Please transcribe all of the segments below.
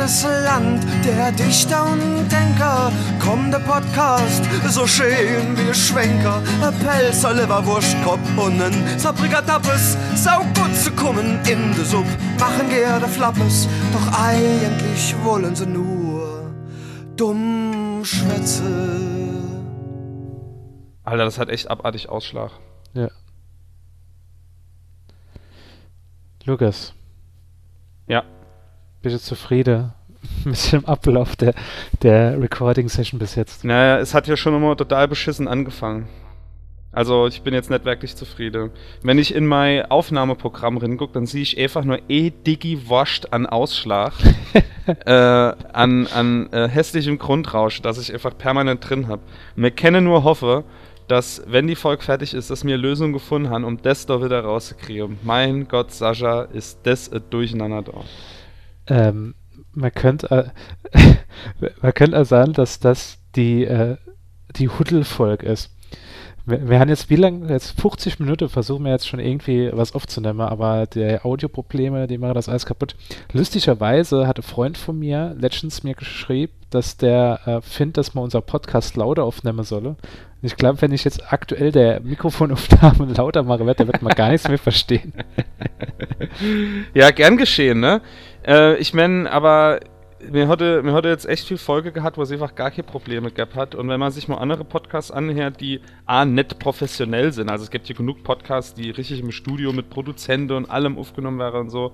schönes Land der Dichter und Denker. Komm, der Podcast, so schön wie Schwenker. Ein Pelzer, Leberwurst, Kopf und ein Sabrikatappes. Sau gut zu kommen in de Sub. Machen gerne Flappes, doch eigentlich wollen sie nur dumm schwätze. Alter, das hat echt abartig Ausschlag. Ja. Lukas. Ja. Bist du zufrieden mit dem Ablauf der, der Recording-Session bis jetzt? Naja, es hat ja schon immer total beschissen angefangen. Also ich bin jetzt nicht wirklich zufrieden. Wenn ich in mein Aufnahmeprogramm reingucke, dann sehe ich einfach nur eh digi wascht an Ausschlag, äh, an, an äh, hässlichem Grundrausch, das ich einfach permanent drin habe. Wir können nur hoffen, dass, wenn die Folge fertig ist, dass wir Lösungen gefunden haben, um das da wieder rauszukriegen. Mein Gott, Sascha, ist das ein Durcheinander da. Ähm, man könnte äh, man könnte sagen, dass das die, äh, die Huddel-Folge ist. Wir, wir, haben jetzt wie lange? Jetzt 50 Minuten versuchen wir jetzt schon irgendwie was aufzunehmen, aber die Audioprobleme, die machen das alles kaputt. Lustigerweise hat ein Freund von mir letztens mir geschrieben, dass der äh, findet, dass man unser Podcast lauter aufnehmen solle. Ich glaube, wenn ich jetzt aktuell der Mikrofonaufnahme lauter mache, wird, dann wird man gar nichts mehr verstehen. ja, gern geschehen, ne? Äh, ich meine, aber mir hatte, mir hatte jetzt echt viel Folge gehabt, wo es einfach gar keine Probleme gehabt hat. Und wenn man sich mal andere Podcasts anhört, die A, nicht professionell sind, also es gibt hier genug Podcasts, die richtig im Studio mit Produzenten und allem aufgenommen werden und so.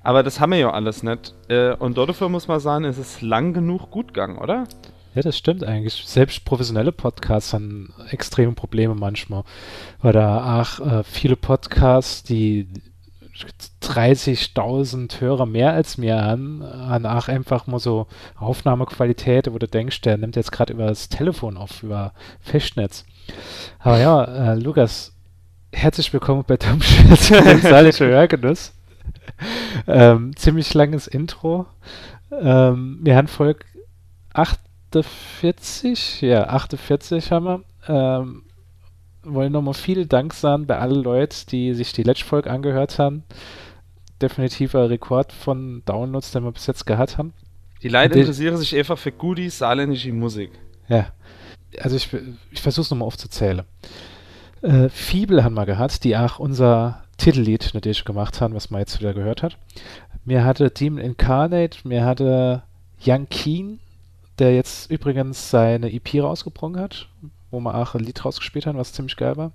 Aber das haben wir ja alles nicht. Äh, und dafür muss man sagen, es ist lang genug gut gegangen, oder? Ja, das stimmt eigentlich. Selbst professionelle Podcasts haben extreme Probleme manchmal. Oder auch äh, viele Podcasts, die 30.000 Hörer mehr als mir an, an auch einfach mal so Aufnahmequalität, wo du denkst, der nimmt jetzt gerade über das Telefon auf, über Festnetz. Aber ja, äh, Lukas, herzlich willkommen bei Dummschwitz, dem Salische Hörgenuss. ähm, ziemlich langes Intro. Ähm, wir haben Folge 48, ja, 48 haben wir. Ähm, wollen nochmal viel Dank sagen bei allen Leuten, die sich die letzte Folge angehört haben. Definitiver Rekord von Downloads, den wir bis jetzt gehabt haben. Die Leute interessieren sich einfach für gute saarländische Musik. Ja. Also ich, ich versuche es nochmal aufzuzählen. Äh, Fiebel haben wir gehabt, die auch unser Titellied natürlich gemacht haben, was man jetzt wieder gehört hat. Mir hatte Demon Incarnate, mir hatte Young Keen, der jetzt übrigens seine EP rausgebrungen hat, wo wir auch ein Lied rausgespielt haben, was ziemlich geil war.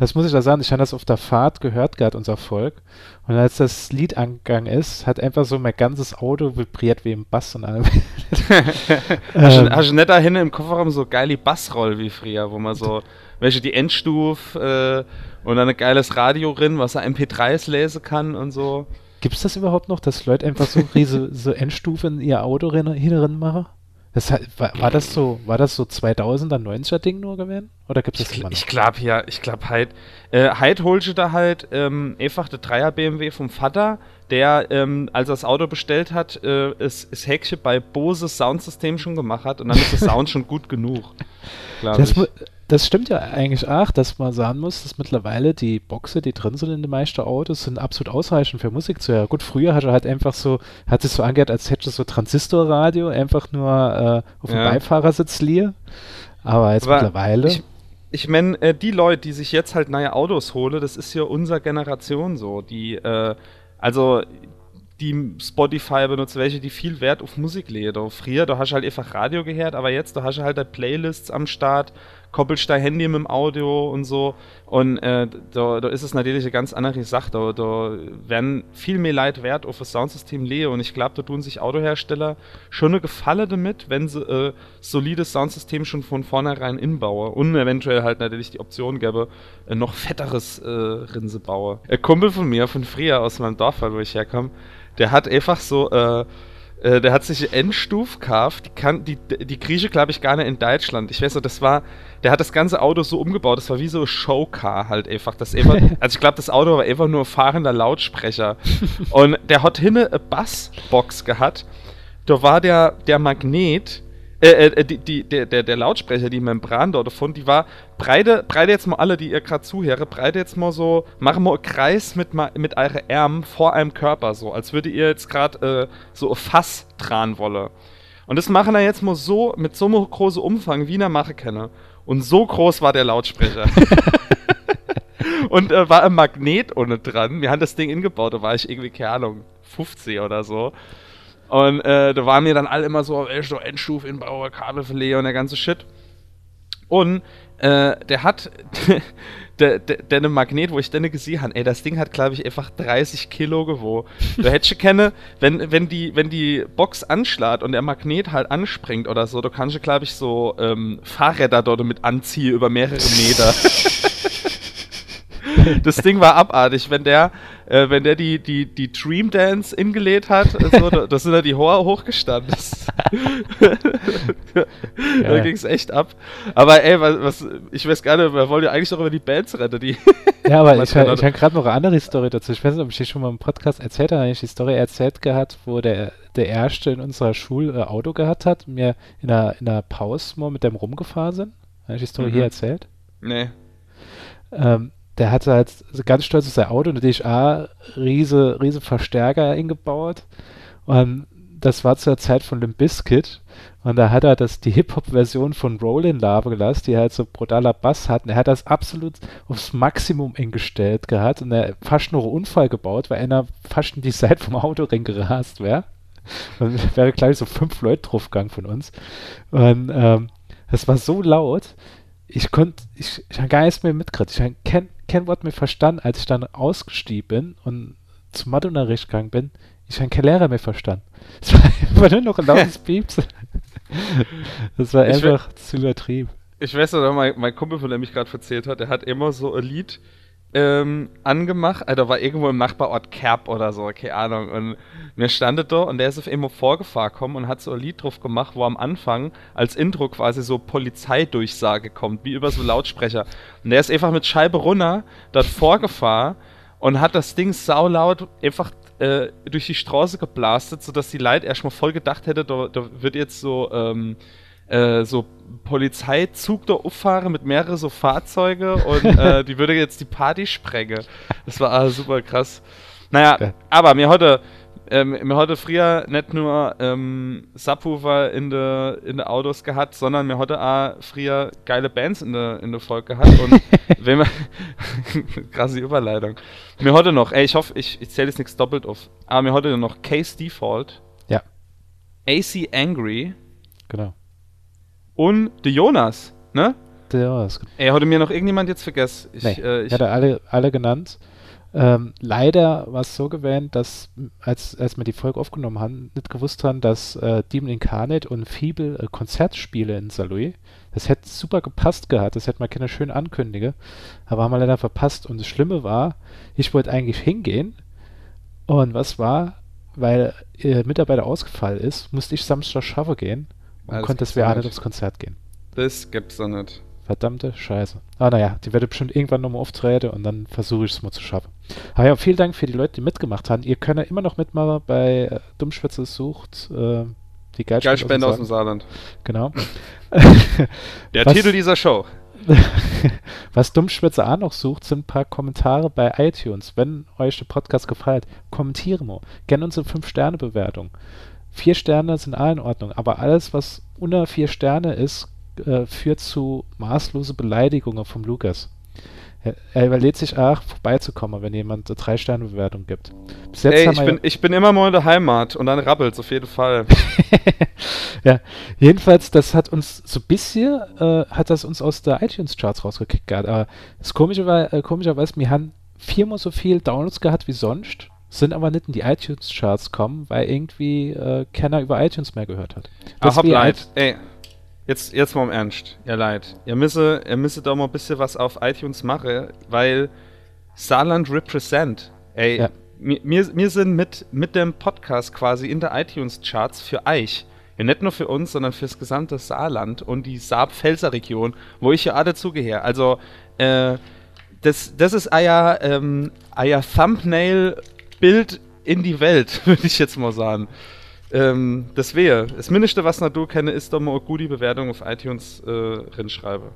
Das muss ich da sagen, ich habe das auf der Fahrt gehört gerade, unser Volk. Und als das Lied angegangen ist, hat einfach so mein ganzes Auto vibriert wie im Bass und allem. hast, du, hast du nicht da hinten im Kofferraum so geile Bassroll wie früher, wo man so, welche die Endstufe äh, und dann ein geiles Radio drin, was er MP3s lesen kann und so. Gibt es das überhaupt noch, dass Leute einfach so riese, so Endstufe in ihr Auto hinein machen? Das, war, war, das so, war das so 2000er, 90er Ding nur gewesen? Oder gibt es das Ich, ich glaube ja, ich glaube halt, äh, halt holte da halt ähm, einfach der Dreier BMW vom Vater, der, ähm, als er das Auto bestellt hat, äh, das, das Häkchen bei Bose Soundsystem schon gemacht hat und dann ist der Sound schon gut genug. Das, das, stimmt ja eigentlich auch, dass man sagen muss, dass mittlerweile die Boxe, die drin sind in den meisten Autos, sind absolut ausreichend für Musik zu hören. Gut, früher hat er halt einfach so, hat es so angehört, als hätte so Transistorradio, einfach nur äh, auf dem ja. Beifahrersitz liegen. Aber jetzt Aber mittlerweile. Ich, ich meine, äh, die Leute, die sich jetzt halt neue Autos holen, das ist ja unsere Generation so, die, äh, also die Spotify benutzt, welche die viel Wert auf Musik legen. Früher, da hast du halt einfach Radio gehört, aber jetzt, da hast du halt Playlists am Start, koppelst dein Handy mit dem Audio und so. Und äh, da, da ist es natürlich eine ganz andere Sache. Da, da werden viel mehr Leute Wert auf das Soundsystem legen. Und ich glaube, da tun sich Autohersteller schon eine Gefalle damit, wenn sie äh, solides Soundsystem schon von vornherein inbauen. Und eventuell halt natürlich die Option gäbe, äh, noch fetteres äh, Rinse baue. Ein Kumpel von mir, von Fria aus meinem Dorf, wo ich herkomme, der hat einfach so, äh, äh, der hat sich Endstuf gekauft, die, kann, die, die Grieche glaube ich gar nicht in Deutschland. Ich weiß so, das war, der hat das ganze Auto so umgebaut, das war wie so ein Showcar halt einfach. Das einfach also ich glaube, das Auto war einfach nur fahrender Lautsprecher. Und der hat hinne eine Bassbox gehabt. Da war der, der Magnet äh, äh, die, die, der, der, der Lautsprecher, die Membran dort davon, die war breite, breite jetzt mal alle, die ihr gerade zuhöre, breite jetzt mal so, machen wir einen Kreis mit, mit euren Armen vor einem Körper, so, als würde ihr jetzt gerade äh, so ein Fass dran wolle. Und das machen wir jetzt mal so, mit so einem großen Umfang, wie ich ihn machen kenne. Und so groß war der Lautsprecher. und äh, war ein Magnet ohne dran. Wir haben das Ding ingebaut, da war ich irgendwie, keine Ahnung, 50 oder so. Und äh, da waren mir dann alle immer so, ey, so Endstufe Inbauer, Kabelverleger und der ganze Shit. Und äh, der hat, der, der, der ne Magnet, wo ich den gesehen habe, ey, das Ding hat, glaube ich, einfach 30 Kilo gewogen. Du hättest kenne, wenn, wenn, die, wenn die Box anschlägt und der Magnet halt anspringt oder so, du kannst, glaube ich, so ähm, Fahrräder dort mit anziehen über mehrere Meter. das Ding war abartig. Wenn der, äh, wenn der die, die, die Dream Dance ingelegt hat, so, da, sind ja die Hoher hochgestanden. da ging es echt ab. Aber ey, was, was, ich weiß gar nicht, wir wollen ja eigentlich doch über die Bands retten. Die ja, aber ich, ich habe gerade noch eine andere Story dazu. Ich weiß nicht, ob ich die schon mal im Podcast erzählt habe. Ich die Story erzählt gehabt, wo der, der Erste in unserer Schule äh, Auto gehabt hat wir in einer, in einer Pause mal mit dem rumgefahren sind. Habe ich die Story mhm. hier erzählt? Nee. Ähm, der hatte halt ganz stolz auf sein Auto eine DHA riese, riese Verstärker eingebaut. Und das war zur Zeit von Limp Bizkit. Und da hat er das, die Hip-Hop-Version von Rollin' Lava gelassen, die halt so brutaler Bass hat. Und er hat das absolut aufs Maximum eingestellt gehabt. Und er fast nur einen Unfall gebaut, weil einer fast in die Seite vom Autoring gerast wäre. Und wäre, glaube ich, so fünf Leute draufgegangen von uns. Und ähm, das war so laut, ich konnte, ich, ich habe gar nichts mehr mitgekriegt. Ich habe kein, kein Wort mehr verstanden, als ich dann ausgestiegen bin und zum Matheunterricht gegangen bin. Ich habe keinen Lehrer mehr verstanden. Es war einfach nur noch ein lautes Pieps. Das war einfach zu übertrieben. Ich weiß noch, mein, mein Kumpel, von dem ich gerade erzählt hat, der hat immer so ein Lied ähm, angemacht. Also war irgendwo im Nachbarort Kerb oder so, keine Ahnung. Und mir standet da und der ist auf einmal vorgefahren gekommen und hat so ein Lied drauf gemacht, wo am Anfang als Intro quasi so Polizeidurchsage kommt, wie über so Lautsprecher. Und der ist einfach mit Scheibe runter dort vorgefahren und hat das Ding saulaut einfach äh, durch die Straße geblastet, sodass die Leute erstmal voll gedacht hätte, da, da wird jetzt so, ähm, äh, so Polizeizug da auffahren mit mehreren so Fahrzeuge und äh, die würde jetzt die Party sprengen. Das war ah, super krass. Naja, okay. aber mir heute, ähm, mir heute früher nicht nur ähm, Subwoofer in de, in de Autos gehabt, sondern mir heute auch früher geile Bands in der in de Folge gehabt und wenn man krasse Überleitung. Mir heute noch, ey, ich hoffe, ich, ich zähle jetzt nichts doppelt auf, aber mir heute noch Case Default. Ja. AC Angry. Genau und der Jonas, ne? Der Jonas. Ey, heute mir noch irgendjemand jetzt vergessen. Ich, nee, äh, ich hatte alle, alle genannt. Ähm, leider war es so gewähnt, dass als, als wir die Folge aufgenommen haben, nicht gewusst haben, dass äh, Demon Incarnate und Feeble äh, Konzertspiele in Saint Das hätte super gepasst gehabt, das hätte man keine schön ankündige, aber haben wir leider verpasst. Und das Schlimme war, ich wollte eigentlich hingehen und was war, weil ihr Mitarbeiter ausgefallen ist, musste ich Samstag schaffen gehen und also konnte deswegen nicht aufs Konzert gehen. Das gibt's doch nicht. Verdammte Scheiße. Ah, naja, die werde bestimmt irgendwann nochmal auftreten und dann versuche ich es mal zu schaffen. Aber ja, vielen Dank für die Leute, die mitgemacht haben. Ihr könnt ja immer noch mitmachen bei äh, Dummschwätze sucht. Äh, die Geldspende, Geldspende aus, dem Saarland. Genau. Der was, Titel dieser Show. was Dummschwätze auch noch sucht, sind ein paar Kommentare bei iTunes. Wenn euch der Podcast gefällt, kommentiere mal. Gerne unsere 5-Sterne-Bewertung. Vier Sterne sind auch in Ordnung, aber alles, was unter vier Sterne ist, äh, führt zu maßlose Beleidigungen vom Lukas. Er, er überlegt sich auch, vorbeizukommen, wenn jemand eine Drei-Sterne-Bewertung gibt. Bis jetzt Ey, ich, bin, ich bin immer mal in der Heimat und dann rabbelt's auf jeden Fall. ja, jedenfalls, das hat uns so ein bisschen, äh, hat das uns aus der iTunes-Charts rausgekickt gehabt. Aber das Komische war, äh, komischerweise, wir haben viermal so viel Downloads gehabt wie sonst sind aber nicht in die iTunes-Charts kommen, weil irgendwie äh, keiner über iTunes mehr gehört hat. Das Ach, leid. Ey, jetzt, jetzt mal im Ernst. Ja, leid. Ihr müsse, ihr müsse doch mal ein bisschen was auf iTunes machen, weil Saarland represent. Ey, ja. wir, wir sind mit, mit dem Podcast quasi in der iTunes-Charts für euch. Ja, nicht nur für uns, sondern fürs gesamte Saarland und die Saar-Pfälzer-Region, wo ich ja auch dazugehöre. Also, äh, das, das ist euer, ähm, euer Thumbnail Bild in die Welt, würde ich jetzt mal sagen. Ähm, das wäre. Das Mindeste, was du kenne, ist doch mal eine gute Bewertung auf iTunes äh, rinschreibe.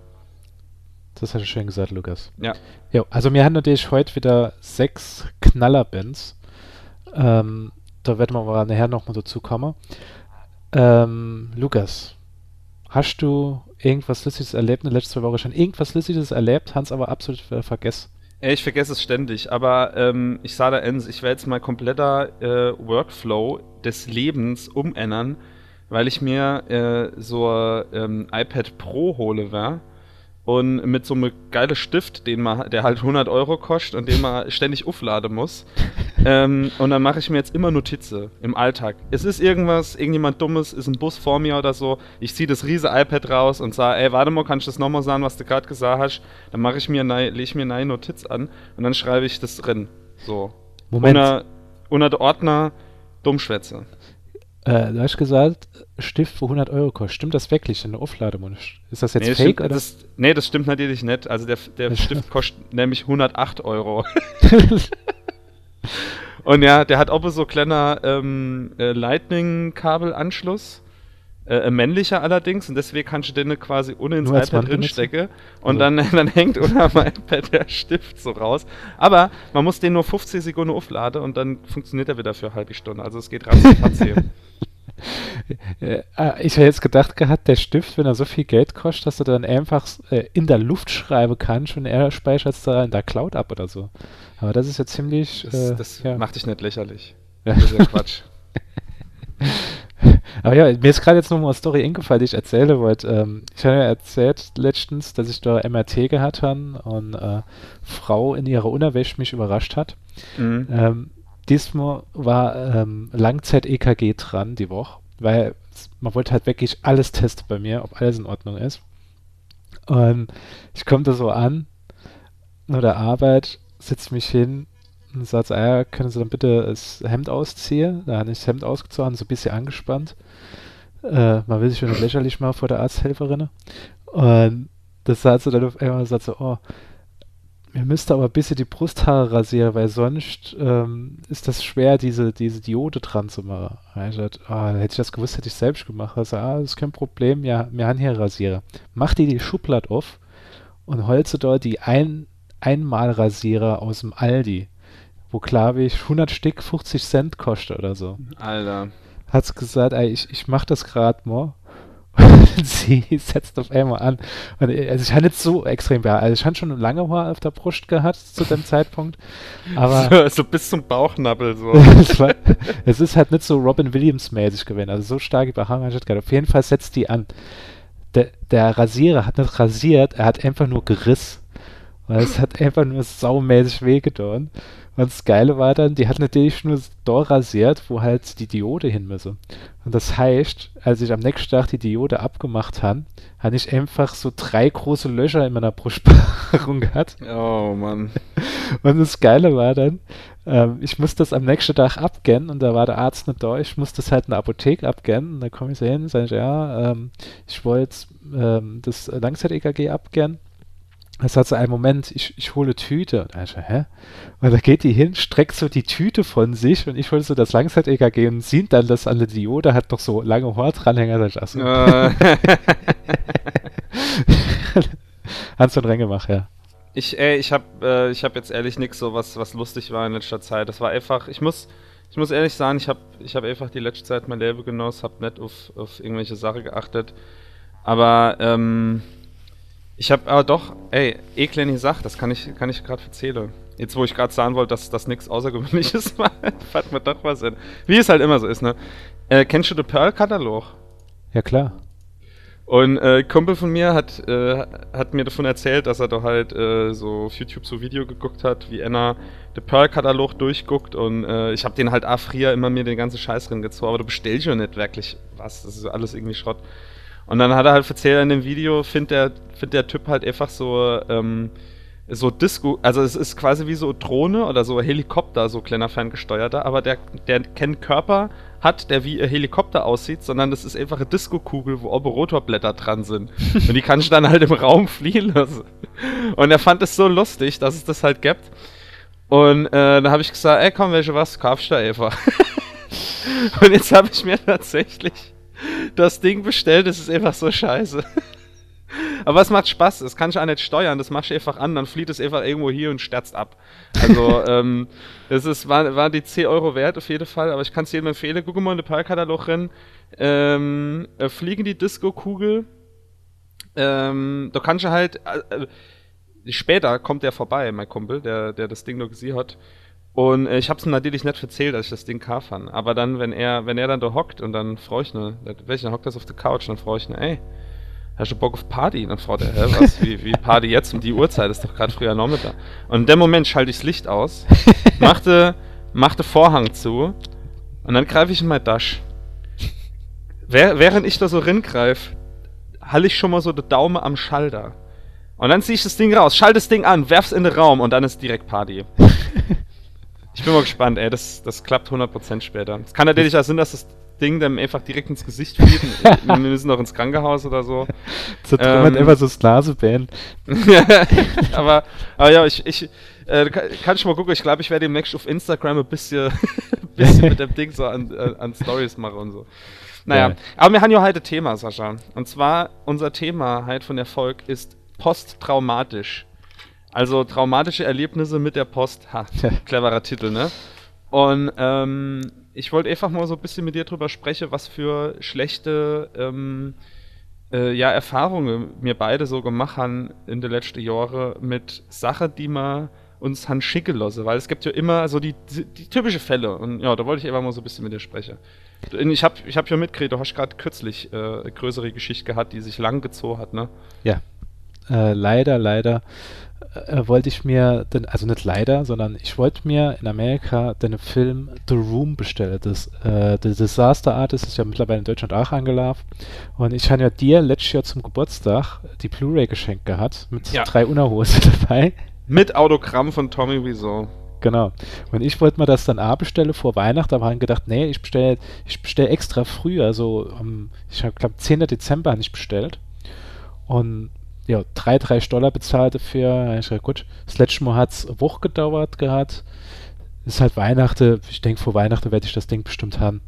Das hast du schön gesagt, Lukas. Ja. Ja, also wir haben natürlich heute wieder sechs Knallerbands. Ähm, da werden wir aber nachher nochmal dazu kommen. Ähm, Lukas, hast du irgendwas Lustiges erlebt in der letzten zwei Wochen schon? Irgendwas Lustiges erlebt, Hans aber absolut vergessen. Ey, ich vergesse es ständig, aber ähm, ich sah da eins, ich werde jetzt mal kompletter äh, Workflow des Lebens umändern, weil ich mir äh, so ähm, iPad Pro hole, war und mit so einem geilen Stift, den man, der halt 100 Euro kostet und den man ständig aufladen muss. Ähm, und dann mache ich mir jetzt immer Notizen im Alltag. Es ist irgendwas, irgendjemand Dummes, ist ein Bus vor mir oder so. Ich ziehe das riese iPad raus und sage, ey, warte mal, kann ich das nochmal sagen, was du gerade gesagt hast? Dann mache ich mir, lege ich mir eine Notiz an und dann schreibe ich das drin. So. Moment. Unter, unter der Ordner Dummschwätze. Äh, du hast gesagt, Stift für 100 Euro kostet. Stimmt das wirklich in der Auflademund? Ist das jetzt nee, fake? Stimmt, oder? Das, nee, das stimmt natürlich nicht. Also der, der Stift kostet nämlich 108 Euro. Und ja, der hat auch so kleiner ähm, äh, Lightning-Kabelanschluss. Äh, männlicher allerdings und deswegen kannst du den quasi ohne ins Nur iPad Wand drinstecken und Also. dann, dann hängt unter meinem iPad der Stift so raus. Aber man muss den nur 50 Sekunden aufladen und dann funktioniert er wieder für eine halbe Stunde. Also es geht Äh, ah, ich habe jetzt gedacht gehabt, der Stift, wenn er so viel Geld kostet, dass du dann einfach äh, in der Luft schreiben kannst und er speichert es da in der Cloud ab oder so. Aber das ist ja ziemlich. Das, äh, das ja. macht dich nicht lächerlich. Das ist ja Quatsch. Aber ja, mir ist gerade jetzt noch mal eine Story eingefallen, die ich erzählen wollte. Ähm, ich habe ja erzählt letztens, dass ich da MRT gehabt habe und äh, Frau in ihrer Unterwäsche mich überrascht hat. Mhm. Ähm, diesmal war ähm, Langzeit-EKG dran die Woche, weil man wollte halt wirklich alles testen bei mir, ob alles in Ordnung ist. Und ich komme da so an, nur der Arbeit, setze mich hin und sagt, ah, können Sie dann bitte das Hemd ausziehen? Da habe ich das Hemd ausgezogen, so ein bisschen angespannt. Äh, man will sich schon lächerlich machen vor der Arzthelferin. Und das sagt sie dann auf einmal, so, oh, mir müsste aber ein bisschen die Brusthaare rasieren, weil sonst ähm, ist das schwer, diese, diese Diode dran zu machen. Ich gesagt, ah, hätte ich das gewusst, hätte ich selbst gemacht. Also, ah, das ist kein Problem, ja, wir haben hier Rasierer. Mach dir die Schublade auf und holst dort die ein Einmalrasierer aus dem Aldi, wo glaube ich 100 Stück 50 Cent kostet oder so. Alter. Hat's gesagt, ey, ich, ich mach das gerade mal. Und sie setzt auf einmal an. Und äh, also ich hatte nicht so extrem Haar. Also ich hatte schon lange Haar auf der Brust gehabt zu dem Zeitpunkt. Aber so, so bis zum Bauchnabel so. es, war, es ist halt nicht so Robin Williams mäßig gewesen. Also so stark über Haare ich. Auf jeden Fall setzt die an. Der, der Rasierer hat nicht rasiert, er hat einfach nur geriss. Weil es hat einfach nur saumäßig wehgetan. Und das Geile war dann, die hat natürlich nur da rasiert, wo halt die Diode hin müsse. Und das heißt, als ich am nächsten Tag die Diode abgemacht habe, hatte ich einfach so drei große Löcher in meiner Brustbehaarung gehabt. Oh Mann. Und das Geile war dann, ähm, ich musste das am nächsten Tag abgehen und da war der Arzt nicht da. Ich musste es halt in der Apotheke abgehen. Und da komme ich so hin und sage, ich, ja, ähm, ich wollte ähm, das Langzeit-EKG abgehen. Da sagt sie, einen Moment, ich, ich hole Tüte. Und ich so, hä? Und da geht die hin, streckt so die Tüte von sich und ich hole so das Langzeit-EKG und sieht dann, dass an der Diode hat doch so lange Haartranhänger. Da ich, ach so. Äh, Hans von Rengemacher, ja. ich, ey, ich hab, äh, ich hab jetzt ehrlich nix so was, was lustig war in letzter Zeit. Das war einfach, ich muss, ich muss ehrlich sagen, ich hab, ich hab einfach die letzte Zeit mein Leben genossen, hab nicht auf, auf irgendwelche Sachen geachtet. Aber, ähm, ich hab aber doch, ey, kleine Sache, das kann ich, kann ich gerade erzählen. Jetzt, wo ich gerade sagen wollte, dass das nichts Außergewöhnliches war, fällt mir doch was in. Wie es halt immer so ist, ne? Äh, kennst du den Pearl-Katalog? Ja, klar. Und äh, Kumpel von mir hat, äh, hat mir davon erzählt, dass er da halt äh, so auf YouTube so Video geguckt hat, wie einer den Pearl-Katalog durchguckt und äh, ich habe den halt früher immer mir den ganzen Scheiß drin gezogen, aber du bestellst ja nicht wirklich was, das ist alles irgendwie Schrott. Und dann hat er halt erzählt in dem Video, findet der, find der Typ halt einfach so, ähm, so Disco, also es ist quasi wie so Drohne oder so Helikopter, so kleiner ferngesteuerter, aber der, der keinen Körper hat, der wie ein Helikopter aussieht, sondern das ist einfach eine Disco-Kugel, wo oben Rotorblätter dran sind. Und die kannst du dann halt im Raum fliehen lassen. Und er fand es so lustig, dass es das halt gibt. Und äh, dann habe ich gesagt, ey komm, welche was, kaufst du einfach. Und jetzt habe ich mir tatsächlich das Ding bestellt, es ist einfach so scheiße. Aber es macht Spaß, das kann ich auch nicht steuern, das machst du einfach an, dann flieht es einfach irgendwo hier und sterzt ab. Also, ähm, das ist, war, war die 10 Euro wert auf jeden Fall, aber ich kann es jedem empfehlen. Guck mal in den Parkkatalog rein. Ähm, äh, fliegen die Disco-Kugel. Ähm, da kannst du halt, äh, äh, später kommt der vorbei, mein Kumpel, der, der das Ding noch gesehen hat. Und äh, ich hab's ihm natürlich nicht erzählt, dass ich das Ding K fand. Aber dann, wenn er, wenn er dann da hockt und dann freu ich ne, welcher hockt das auf der Couch, dann freu ich ne, ey, hast du Bock auf Party? Dann fragt er, hä, was, wie, wie Party jetzt um die Uhrzeit? Ist doch gerade früher Nachmittag. Und in dem Moment schalte ich das Licht aus, machte, machte Vorhang zu und dann greife ich in mein Dash. Während ich da so ringreif, halte ich schon mal so den Daumen am Schalter. Und dann ziehe ich das Ding raus, schalte das Ding an, werf's in den Raum und dann ist direkt Party. ich bin mal gespannt, ey, das, das klappt 100% später. Es kann natürlich auch sein, dass das Ding dann einfach direkt ins Gesicht fliegt. wir müssen noch ins Krankenhaus oder so. Zertrümmert ähm, einfach so das Glaseband. aber, aber ja, ich, ich äh, kann, kann, ich mal gucken, ich glaube, ich werde demnächst auf Instagram ein bisschen, bisschen mit dem Ding so an, äh, an Stories machen und so. Naja, ja. aber wir haben ja heute Thema, Sascha. Und zwar, unser Thema halt von Erfolg ist posttraumatisch. Also traumatische Erlebnisse mit der Post. Ha, cleverer Titel, ne? Und ähm, ich wollte einfach mal so ein bisschen mit dir drüber sprechen, was für schlechte ähm, äh, ja, Erfahrungen wir beide so gemacht haben in den letzten Jahren mit Sachen, die man uns han schicken lassen, weil es gibt ja immer so die, die, die typische Fälle und ja, da wollte ich einfach mal so ein bisschen mit dir sprechen. Ich habe ich hab ja mitgekriegt, du hast gerade kürzlich äh, eine größere Geschichte gehabt, die sich lang gezogen hat, ne? Ja, äh, leider, leider äh, wollte ich mir, den, also nicht leider, sondern ich wollte mir in Amerika den Film The Room bestellen. Das, äh, The Disaster Artist ist ja mittlerweile in Deutschland auch angelaufen. Und ich habe ja dir letztes Jahr zum Geburtstag die Blu-ray geschenkt gehabt mit ja. drei Unterhose dabei. Mit Autogramm von Tommy Wiseau. Genau. Und ich wollte mir das dann A bestellen vor Weihnachten, aber habe gedacht, nee, ich bestelle ich bestell extra früher, so um, ich glaube 10. Dezember habe ich bestellt. Und ja, drei, drei Dollar bezahlt dafür. Ich dachte, gut, das letzte Mal hat es eine Woche gedauert gehabt. Ist halt Weihnachten. Ich denke, vor Weihnachten werde ich das Ding bestimmt haben.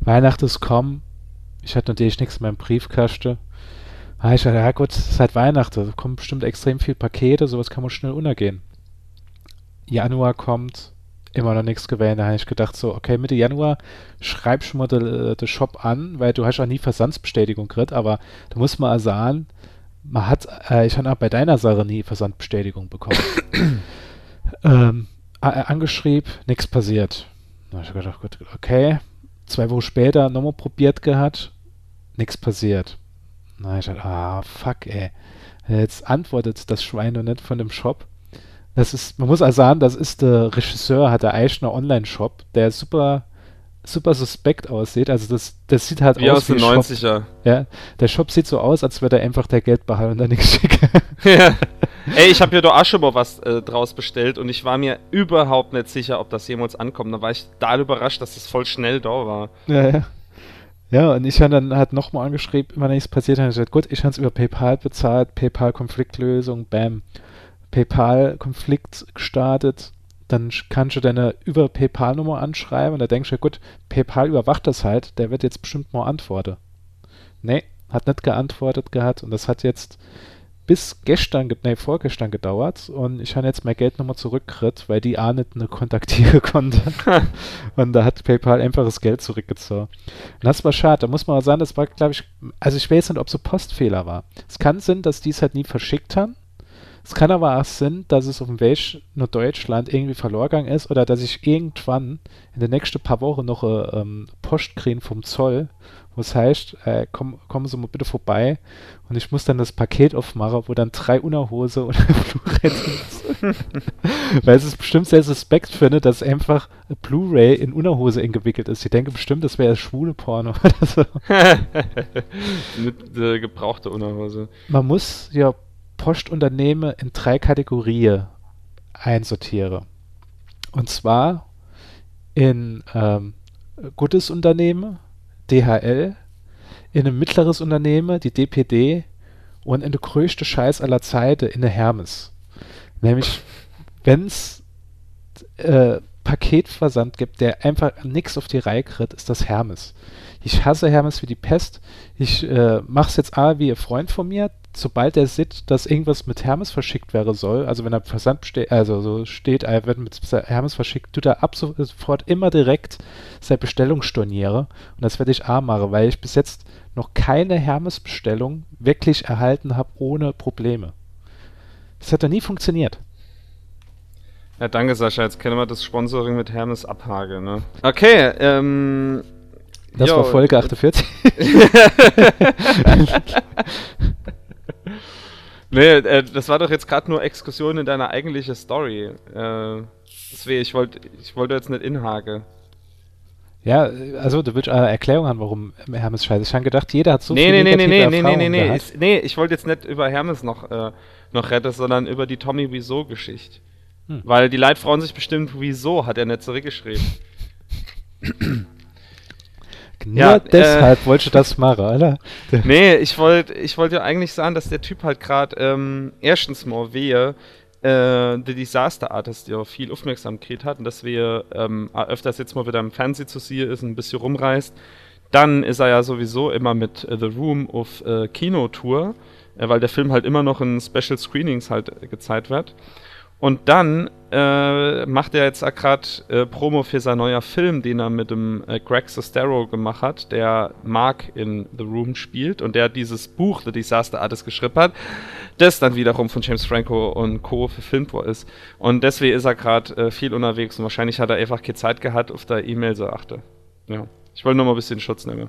Weihnachten ist kommen. Ich hatte natürlich nichts in meinem Briefkasten. Ah, ich dachte, ja gut, es ist halt Weihnachten. Da kommen bestimmt extrem viele Pakete. Sowas kann man schnell untergehen. Januar kommt, immer noch nichts gewählt. Da habe ich gedacht so, okay, Mitte Januar schreib schon mal den de Shop an, weil du hast auch nie Versandsbestätigung gekriegt, aber da muss man sagen, man hat, äh, ich habe auch bei deiner Sache nie Versandbestätigung bekommen. ähm, angeschrieben, nichts passiert. Da ich gedacht, gut, okay. Zwei Wochen später nochmal probiert gehabt, nichts passiert. Na, ich dachte, ah, fuck, ey. Jetzt antwortet das Schwein noch nicht von dem Shop. Das ist, man muss also sagen, das ist der Regisseur, hat der Eichner Online-Shop, der super super suspekt aussieht. Also das, das sieht halt wie aus, aus den 90er. Ja, der Shop sieht so aus, als würde er einfach der Geld behalten und dann nichts schicken. ja. Ey, ich habe hier doch Aschebo was äh, draus bestellt und ich war mir überhaupt nicht sicher, ob das jemals ankommt. Da war ich da überrascht, dass das voll schnell da war. Ja, ja. Ja, und ich habe dann halt nochmal angeschrieben, immer nichts passiert, habe ich gesagt, gut, ich habe es über PayPal bezahlt, PayPal-Konfliktlösung, bam. PayPal-Konflikt gestartet, dann kannst du deine über PayPal-Nummer anschreiben und da denkst du, gut, PayPal überwacht das halt, der wird jetzt bestimmt mal antworten. Nee, hat nicht geantwortet gehabt und das hat jetzt bis gestern, nee, vorgestern gedauert und ich habe jetzt mein Geld nochmal zurückgekriegt, weil die A nicht eine kontaktieren konnte. und da hat PayPal einfach das Geld zurückgezogen. Und das war schade. Da muss man auch sagen, das war, glaube ich, also ich weiß nicht, ob so Postfehler war. Es kann sein, dass die es halt nie verschickt haben es kann aber auch sein, dass es auf dem Weg nach Deutschland irgendwie verloren gegangen ist oder dass ich irgendwann in den nächsten paar Wochen noch eine ähm, Post kriege vom Zoll, wo es heißt, äh, komm, kommen Sie mal bitte vorbei und ich muss dann das Paket aufmachen, wo dann drei Unterhose und eine Blu-ray sind. Weil es ist bestimmt sehr suspekt finde, dass einfach Blu-ray in Unterhose eingewickelt ist. Ich denke bestimmt, das wäre schwule Porno oder so. Mit äh, gebrauchter Unterhose. Man muss ja Postunternehmen in drei Kategorien einsortiere. Und zwar in ähm, gutes Unternehmen, DHL, in ein mittleres Unternehmen, die DPD, und in der größte Scheiß aller Zeiten, in der Hermes. Nämlich, wenn es äh, Paketversand gibt, der einfach nichts auf die Reihe kriegt, ist das Hermes. Ich hasse Hermes wie die Pest. Ich äh, mache es jetzt A wie ein Freund von mir. Sobald er sieht, dass irgendwas mit Hermes verschickt werden soll, also wenn er Versand steht, also so steht, er wird mit Hermes verschickt, tut er ab sofort immer direkt seine Bestellung storniere. Und das werde ich A machen, weil ich bis jetzt noch keine Hermes-Bestellung wirklich erhalten habe ohne Probleme. Das hat da nie funktioniert. Ja, danke Sascha. Jetzt kennen wir das Sponsoring mit Hermes Abhage, ne? Okay, ähm. Das jo, war Folge 48. Nee, äh, das war doch jetzt gerade nur Exkursion in deine eigentliche Story. Äh, deswegen, ich wollte ich wollt jetzt nicht inhake. Ja, also du willst eine Erklärung haben, warum Hermes scheiße ist. Ich habe gedacht, jeder hat so nee, viele nee, nee, nee, nee, nee, nee, nee, ich, nee, ich wollte jetzt nicht über Hermes noch, äh, noch retten, sondern über die Tommy Wieso-Geschichte. Hm. Weil die Leitfrauen sich bestimmt, wieso hat er nicht zurückgeschrieben. Nur ja, deshalb äh, wollte ich das machen, oder? nee, ich wollte ich wollt ja eigentlich sagen, dass der Typ halt gerade ähm, erstens mal wehe, äh, The Disaster Artist ja viel Aufmerksamkeit hat und dass wir ähm, öfters jetzt mal wieder im Fernsehen zu sehen ist, ein bisschen rumreist. Dann ist er ja sowieso immer mit äh, The Room auf äh, Kinotour, äh, weil der Film halt immer noch in Special Screenings halt gezeigt wird. Und dann äh, macht er jetzt gerade äh, Promo für sein neuer Film, den er mit dem äh, Greg Sestero gemacht hat, der Mark in The Room spielt und der dieses Buch The Disaster Artist geschrieben hat, das dann wiederum von James Franco und Co. verfilmt worden ist. Und deswegen ist er gerade äh, viel unterwegs und wahrscheinlich hat er einfach keine Zeit gehabt, auf der E-Mail so achte. Ja. Ich wollte nur mal ein bisschen Schutz nehmen.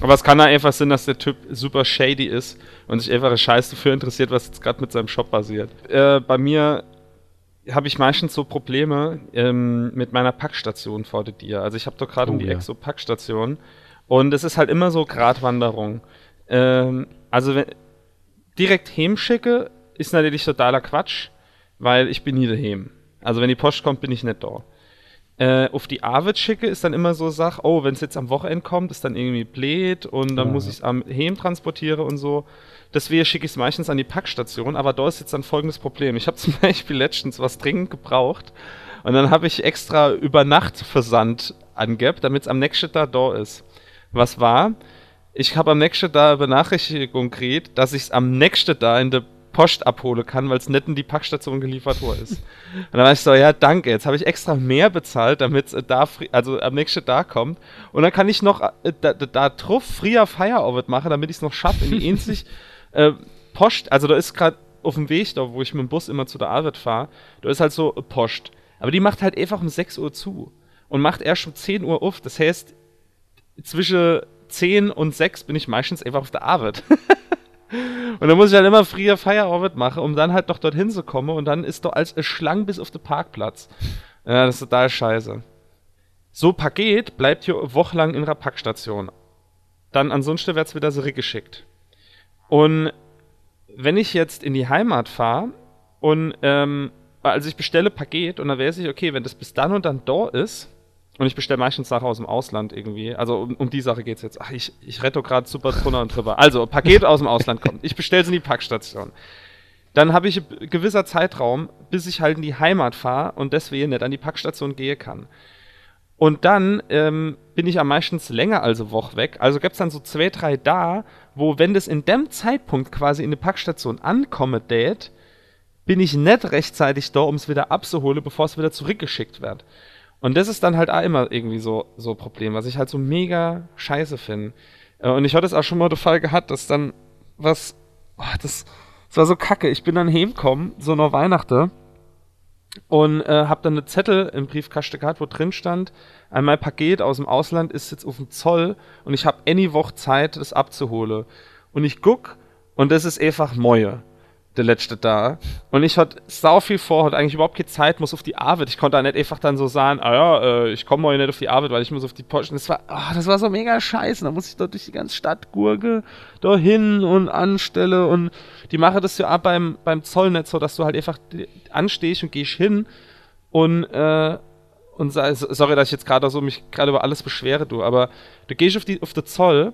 Aber es kann da einfach sein, dass der Typ super shady ist und sich einfach Scheiß dafür interessiert, was jetzt gerade mit seinem Shop passiert. Äh, bei mir habe ich meistens so Probleme ähm, mit meiner Packstation vor dir. Also ich habe doch gerade oh, um die ja. Ecke so Packstation und es ist halt immer so Gratwanderung. Ähm, also wenn direkt schicke, ist natürlich totaler Quatsch, weil ich bin nie daheim. Also wenn die Post kommt, bin ich nicht da. Äh, auf die Arbeit schicke, ist dann immer so Sach, oh, wenn es jetzt am Wochenende kommt, ist dann irgendwie blöd und dann ja. muss ich es am Heim transportieren und so. Deswegen schicke ich es meistens an die Packstation, aber da ist jetzt dann folgendes Problem. Ich habe zum Beispiel letztens was dringend gebraucht und dann habe ich extra über Nacht Versand angebt, damit es am nächsten Tag da ist. Was war? Ich habe am nächsten Tag Benachrichtigung gekriegt, dass ich es am nächsten Tag in der Post abholen kann, weil es nicht in die Packstation geliefert worden ist. Und dann war ich so, ja, danke, jetzt habe ich extra mehr bezahlt, damit es da, also am nächsten Tag kommt. Und dann kann ich noch äh, da, da drauf früher Feierabend machen, damit ich es noch schaffe, in die ähnlich äh, Post, also da ist gerade auf dem Weg, da wo ich mit dem Bus immer zu der Arbeit fahre, da ist halt so Post. Aber die macht halt einfach um 6 Uhr zu und macht erst um 10 Uhr auf. Das heißt, zwischen 10 und 6 bin ich meistens einfach auf der Arbeit. Und dann muss ich halt immer früher Feierabend machen, um dann halt noch dorthin zu kommen. Und dann ist doch als Schlang bis auf den Parkplatz. Ja, das ist total scheiße. So Paket bleibt hier wochenlang in der Packstation. Dann ansonsten wird es wieder zurückgeschickt. Und wenn ich jetzt in die Heimat fahre und ähm, also ich bestelle Paket und dann weiß ich, okay, wenn das bis dann und dann da ist, und ich bestelle meistens Sachen aus dem Ausland irgendwie. Also um, um die Sache geht es jetzt. Ach, ich, ich rette gerade super drunter und drüber. Also, Paket aus dem Ausland kommt. Ich bestelle es in die Packstation. Dann habe ich gewisser Zeitraum, bis ich halt in die Heimat fahre und deswegen nicht an die Packstation gehen kann. Und dann ähm, bin ich am meistens länger als eine Woche weg. Also gibt es dann so zwei, drei da, wo, wenn das in dem Zeitpunkt quasi in die Packstation ankommt, date, bin ich nicht rechtzeitig da, um es wieder abzuholen, bevor es wieder zurückgeschickt wird. Und das ist dann halt auch immer irgendwie so so ein Problem, was ich halt so mega scheiße finde. Äh, und ich hatte es auch schon mal der Fall gehabt, dass dann was, oh, das, das war so kacke. Ich bin dann heimgekommen, so nach Weihnachten, und äh, hab dann eine Zettel im Briefkasten gehabt, wo drin stand, einmal Paket aus dem Ausland ist jetzt auf dem Zoll und ich habe any Woche Zeit, das abzuholen. Und ich guck und das ist einfach Mäue der letzte da. Und ich hatte sau viel vor, hatte eigentlich überhaupt keine Zeit, muss auf die Arbeit. Ich konnte da nicht einfach dann so sagen, ah ja, äh, ich komme heute nicht auf die Arbeit, weil ich muss auf die Post. das war, oh, das war so mega scheiße. Da muss ich dort durch die ganze Stadt gurke, da hin und anstelle. Und die mache das ja auch beim, beim Zollnetz so, dass du halt einfach anstehst und gehst hin und, äh, und sorry, dass ich jetzt gerade so mich gerade über alles beschwere, du, aber du gehst auf die, auf den Zoll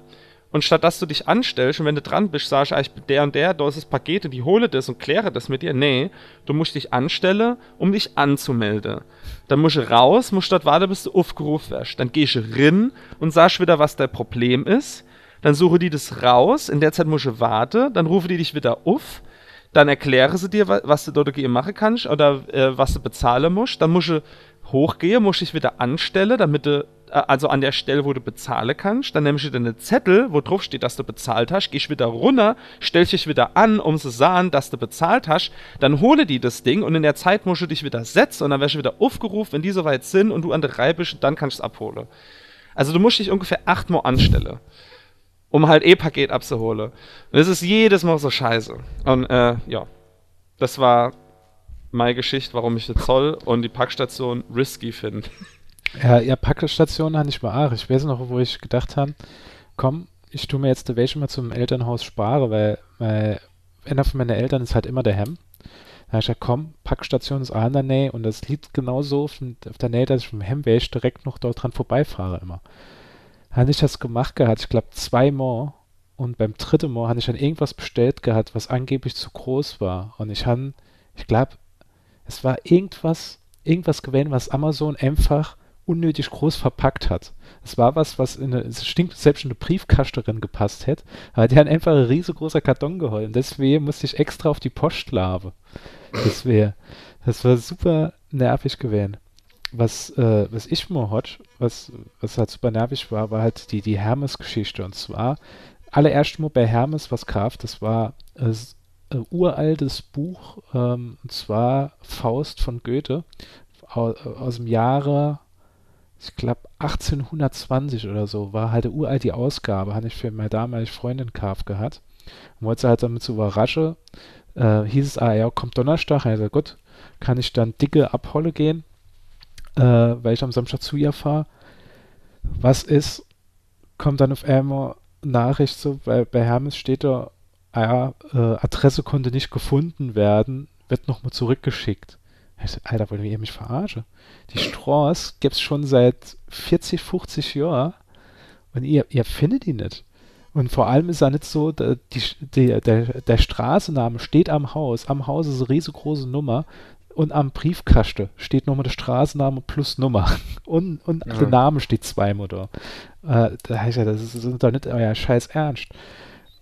Und statt dass du dich anstellst und wenn du dran bist, sagst ich bin der und der, da ist das Paket und die hole das und kläre das mit dir. Nee, du musst dich anstellen, um dich anzumelden. Dann musst du raus, musst dort warten, bis du aufgerufen wirst. Dann gehst du rein und sagst wieder, was dein Problem ist. Dann suche die das raus, in der Zeit musst du warten, dann rufe die dich wieder auf dann erkläre sie dir, was du dort machen kannst oder äh, was du bezahlen musst. Dann musst du hochgehen, musst dich wieder anstellen, damit du, also an der Stelle, wo du bezahlen kannst. Dann nimmst du dir einen Zettel, wo drauf steht, dass du bezahlt hast, gehst wieder runter, stellst dich wieder an, um zu sagen, dass du bezahlt hast. Dann hole die das Ding und in der Zeit musst du dich wieder setzen und dann wirst du wieder aufgerufen, wenn die soweit sind und du an der Reihe bist, dann kannst du es abholen. Also du musst dich ungefähr achtmal anstellen um halt E-Paket abzuholen. Und es ist jedes Mal so scheiße. Und äh, ja, das war meine Geschichte, warum ich den Zoll und die Packstation risky finde. Ja, ja, Packstation habe ich mal auch. Ich weiß noch, wo ich gedacht habe, komm, ich tue mir jetzt die Wäsche mal zum Elternhaus spare, weil, weil einer von meinen Eltern ist halt immer der Hemm. Da habe ich gesagt, komm, Packstation ist auch in der Nähe und das liegt genauso auf, auf der Nähe, dass ich vom Hemmwäsch direkt noch dort dran vorbeifahre immer habe ich das gemacht gehabt, ich glaube zweimal. Und beim dritten Mal habe ich dann irgendwas bestellt gehabt, was angeblich zu groß war. Und ich habe, ich glaube, es war irgendwas, irgendwas gewesen, was Amazon einfach unnötig groß verpackt hat. Es war was, was in eine, es stinkt selbst in eine Briefkaste drin gepasst hätte, aber die haben einfach ein riesengroßer Karton geholt. Deswegen musste ich extra auf die Post laben. Das wäre, das war super nervig gewesen was, äh, was ich mir hat, was, was halt super nervig war, war halt die, die Hermes-Geschichte. Und zwar, allererst mal bei Hermes was kauft, das war äh, ein uraltes Buch, ähm, und zwar Faust von Goethe, aus, aus dem Jahre, ich glaube 1820 oder so, war halt eine uralte Ausgabe, hatte ich für meine damalige Freundin gekauft gehabt. Und wollte sie halt damit zu überraschen, äh, hieß es, ah ja, kommt Donnerstag, also gut, kann ich dann dicke Abholle gehen äh, weil ich am Samstag zu ihr fahre. Was ist, kommt dann auf einmal Nachricht so, weil bei Hermes steht da, ah ja, äh, Adresse konnte nicht gefunden werden, wird nochmal zurückgeschickt. Alter, wollt ihr mich verarschen? Die Straße gibt es schon seit 40, 50 Jahren und ihr, ihr findet die nicht. Und vor allem ist ja nicht so, die, die, der, der Straßenname steht am Haus. Am Haus ist eine riesengroße Nummer und am Briefkasten steht nochmal der Straßenname plus Nummer. Und, und ja. der Name steht zweimal da. Äh, da heißt ja, das ist, das ist doch nicht euer Scheiß Ernst.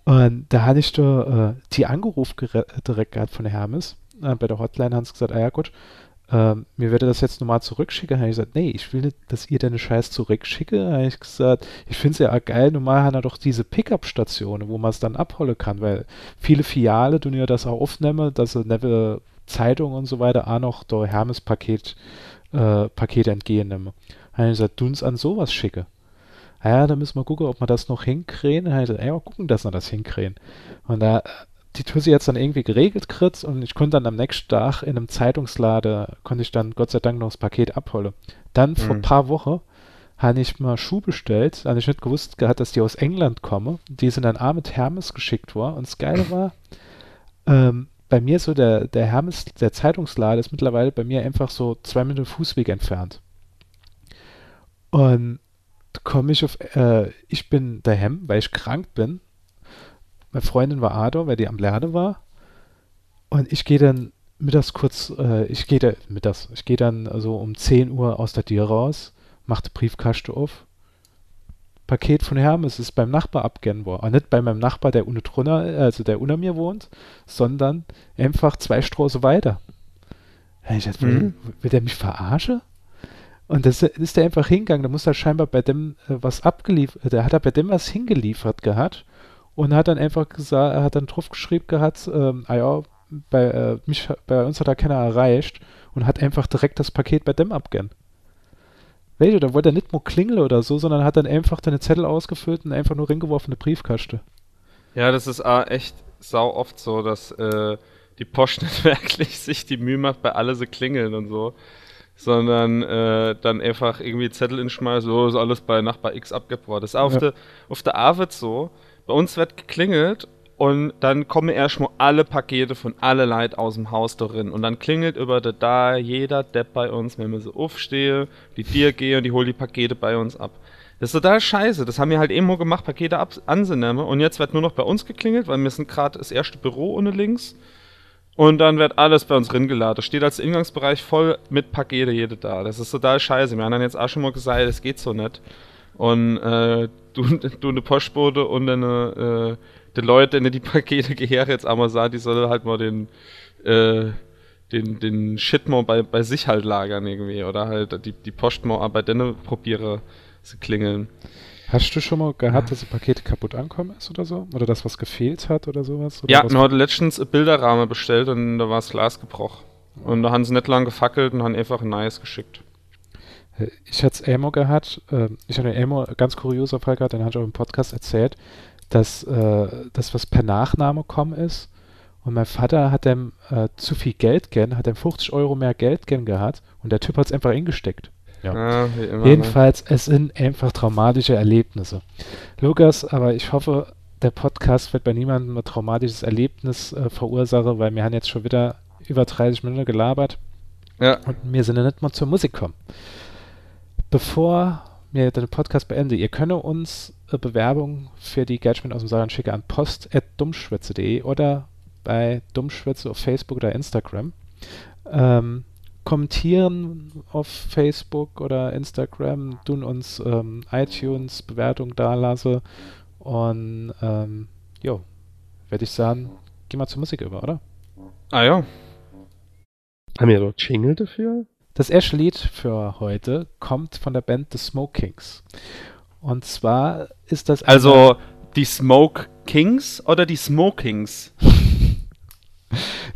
Und da hatte ich da äh, die angerufen direkt gehabt von Hermes. Äh, bei der Hotline haben sie gesagt, ah ja gut, äh, mir würde das jetzt nochmal zurückschicken. Habe ich gesagt, nee, ich will nicht, dass ihr deine Scheiß zurückschicke. Habe ich gesagt, ich finde es ja geil, normal haben wir doch diese Pickup-Stationen, wo man es dann abholen kann, weil viele Filiale tun ja das auch aufnehmen, dass sie never Zeitung und so weiter auch noch der Hermes-Paket äh, Paket entgegennehmen. Dann habe ich gesagt, uns an sowas schicke. Ah ja, da müssen wir gucken, ob wir das noch hinkriegen. Dann ja, gucken, dass wir das hinkriegen. Und da die Tür sie jetzt dann irgendwie geregelt kriegt und ich konnte dann am nächsten Tag in einem Zeitungslade, konnte ich dann Gott sei Dank noch das Paket abholen. Dann vor ein mhm. paar Wochen habe ich mal Schuh bestellt, habe ich nicht gewusst gehabt, dass die aus England kommen. Die sind dann auch mit Hermes geschickt worden und das Geile war, ähm, bei mir so der, der Hermes, der Zeitungsladen ist mittlerweile bei mir einfach so zwei Minuten Fußweg entfernt. Und komme ich auf, äh, ich bin daheim, weil ich krank bin. Meine Freundin war Ado, weil die am Lernen war. Und ich gehe dann mittags kurz, äh, ich gehe da, mittags, ich gehe dann so um 10 Uhr aus der Tür raus, mache die Briefkaste auf, Paket von Hermes ist beim Nachbar abgehen worden. Und nicht bei meinem Nachbar, der unter drunter, also der unter mir wohnt, sondern einfach zwei Straßen weiter. Ich dachte, mhm. will, will der mich verarschen? Und das ist der einfach hingegangen. Da muss er scheinbar bei dem äh, was abgeliefert, äh, der hat er bei dem was hingeliefert gehabt und hat dann einfach gesagt, er hat dann drauf geschrieben gehabt, ähm, ah ja, bei, äh, mich, bei uns hat er keiner erreicht und hat einfach direkt das Paket bei dem abgehen. Welche? Da wollte er nicht nur klingeln oder so, sondern hat dann einfach deine Zettel ausgefüllt und einfach nur reingeworfen eine Briefkaste. Ja, das ist auch echt sau oft so, dass äh, die Post nicht wirklich sich die Mühe macht, bei alle so klingeln und so. Sondern äh, dann einfach irgendwie Zettel inschmeißt, so ist alles bei Nachbar X abgebaut. Das ist auch ja. auf der auf der Arbeit so. Bei uns wird geklingelt und dann kommen erstmal alle Pakete von alle Leute aus dem Haus drin. Und dann klingelt über der da jeder Depp bei uns, wenn wir so aufstehen, die Tür gehen und die holen die Pakete bei uns ab. Das ist total scheiße. Das haben wir halt immer gemacht, Pakete ab anzunehmen. Und jetzt wird nur noch bei uns geklingelt, weil wir sind gerade das erste Büro ohne links. Und dann wird alles bei uns geladen. Steht als Ingangsbereich voll mit Pakete jede da. Das ist total scheiße. Wir haben dann jetzt auch schon mal gesagt, das geht so nicht. Und äh, du, du eine Postbote und eine, äh, die Leute, die die Pakete gehören, jetzt einmal sagen, die sollen halt mal den, äh, den, den Shit mal bei, bei sich halt lagern irgendwie. Oder halt die, die Post mal bei denen probiere zu klingeln. Hast du schon mal gehabt, dass ein Paket kaputt ankommen ist oder so? Oder das was gefehlt hat oder sowas? Oder ja, wir hatten letztens einen Bilderrahmen bestellt und da war das Glas gebrochen. Und da haben sie nicht lang gefackelt und haben einfach ein neues geschickt. Ich hatte es Elmo gehabt, äh, ich hatte Elmo, ganz kurioser Fall gehabt, den hatte ich auch im Podcast erzählt, dass äh, das, was per Nachname kommen ist. Und mein Vater hat dem äh, zu viel Geld gern, hat dem 50 Euro mehr Geld gern gehabt und der Typ hat es einfach ingesteckt. Ja. Ja, wie immer, ne? Jedenfalls, es sind einfach traumatische Erlebnisse. Lukas, aber ich hoffe, der Podcast wird bei niemandem ein traumatisches Erlebnis äh, verursachen, weil wir haben jetzt schon wieder über 30 Minuten gelabert Ja. und wir sind ja nicht mal zur Musik kommen. Bevor wir den Podcast beenden, ihr könnt uns äh, Bewerbung für die Geldspende aus dem Saarland schicken an post.dummschwätze.de oder bei Dummschwätze auf Facebook oder Instagram. Ähm, kommentieren auf Facebook oder Instagram, tun uns ähm, iTunes Bewertung dalasse und ähm, jo, werde ich sagen, geh mal zur Musik über, oder? Ah ja. Haben wir dort Jingle dafür? Das erste Lied für heute kommt von der Band The Smokings. Und zwar ist das Also die Smoke Kings oder die Smokings?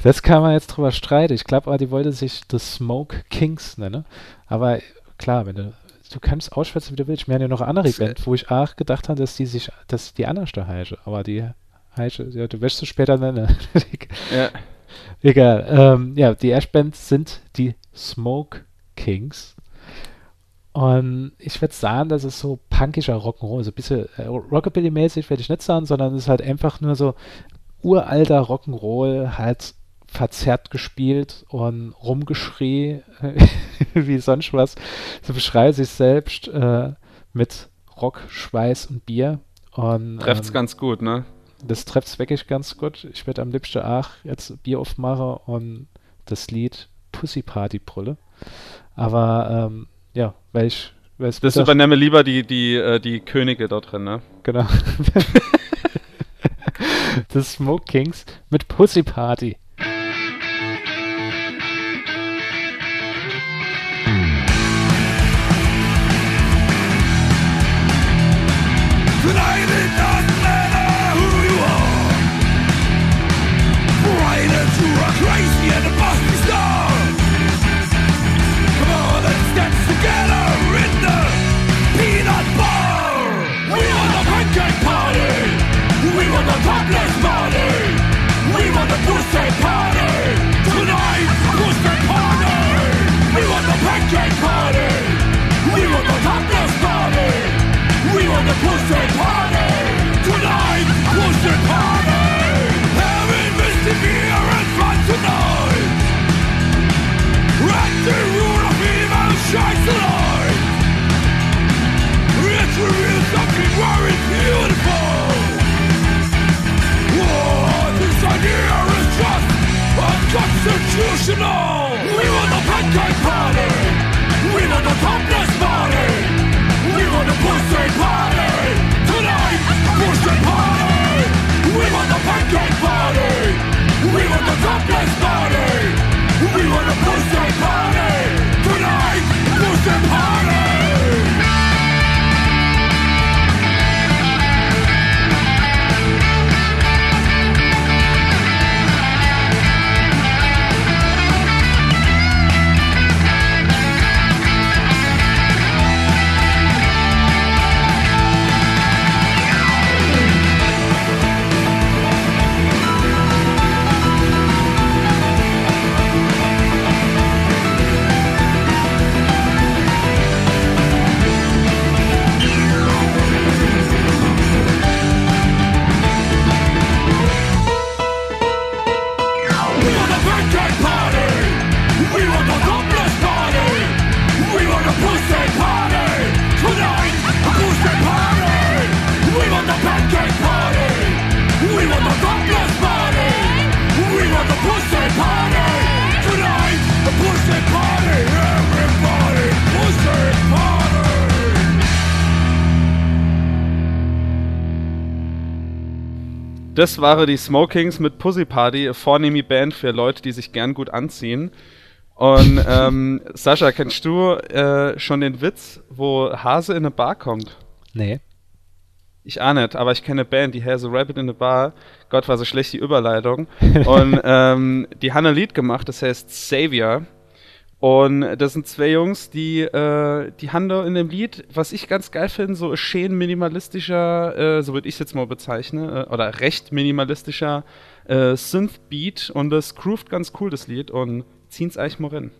Das kann man jetzt drüber streiten. Ich glaube aber, die wollte sich The Smoke Kings nennen. Aber klar, wenn du, du kannst ausschwätzen, wie du willst. Wir haben ja noch eine andere Das, Band, wo ich auch gedacht habe, dass die sich, dass die anders da heiße. Aber die heiße, ja, du wirst es später nennen. Ja. Egal. Ähm, ja, die Ash-Band sind die Smoke Kings. Und ich würde sagen, das ist so punkischer Rock'n'Roll. So ein bisschen äh, Rockabilly-mäßig würde ich nicht sagen, sondern es ist halt einfach nur so uralter Rock'n'Roll, halt verzerrt gespielt und rumgeschrie, wie sonst was. So beschreibt sich selbst äh, mit Rock, Schweiß und Bier. Und, Trefft's ähm, ganz gut, ne? das trifft's wirklich ganz gut. Ich werde am liebsten auch jetzt Bier aufmachen und das Lied Pussy Party brülle. Aber ähm, ja, weil ich weil es Das übernehme lieber die, die, äh, die Könige dort drin, ne? genau. The Smoke Kings mit Pussy Party. Das waren die Smokings mit Pussy Party, eine vornehme Band für Leute, die sich gern gut anziehen. Und ähm, Sascha, kennst du äh, schon den Witz, wo Hase in eine Bar kommt? Nee. Ich auch nicht, aber ich kenne eine Band, die Has a Rabbit in a Bar. Gott, war so schlecht die Überleitung. Und ähm, die haben ein Lied gemacht, das heißt Savior. Und das sind zwei Jungs, die, äh, die haben in dem Lied, was ich ganz geil finde, so schön minimalistischer, äh, so würde ich es jetzt mal bezeichnen, äh, oder recht minimalistischer äh, Synth-Beat. Und das groovt ganz cool, das Lied. Und ziehen's eigentlich mal rein.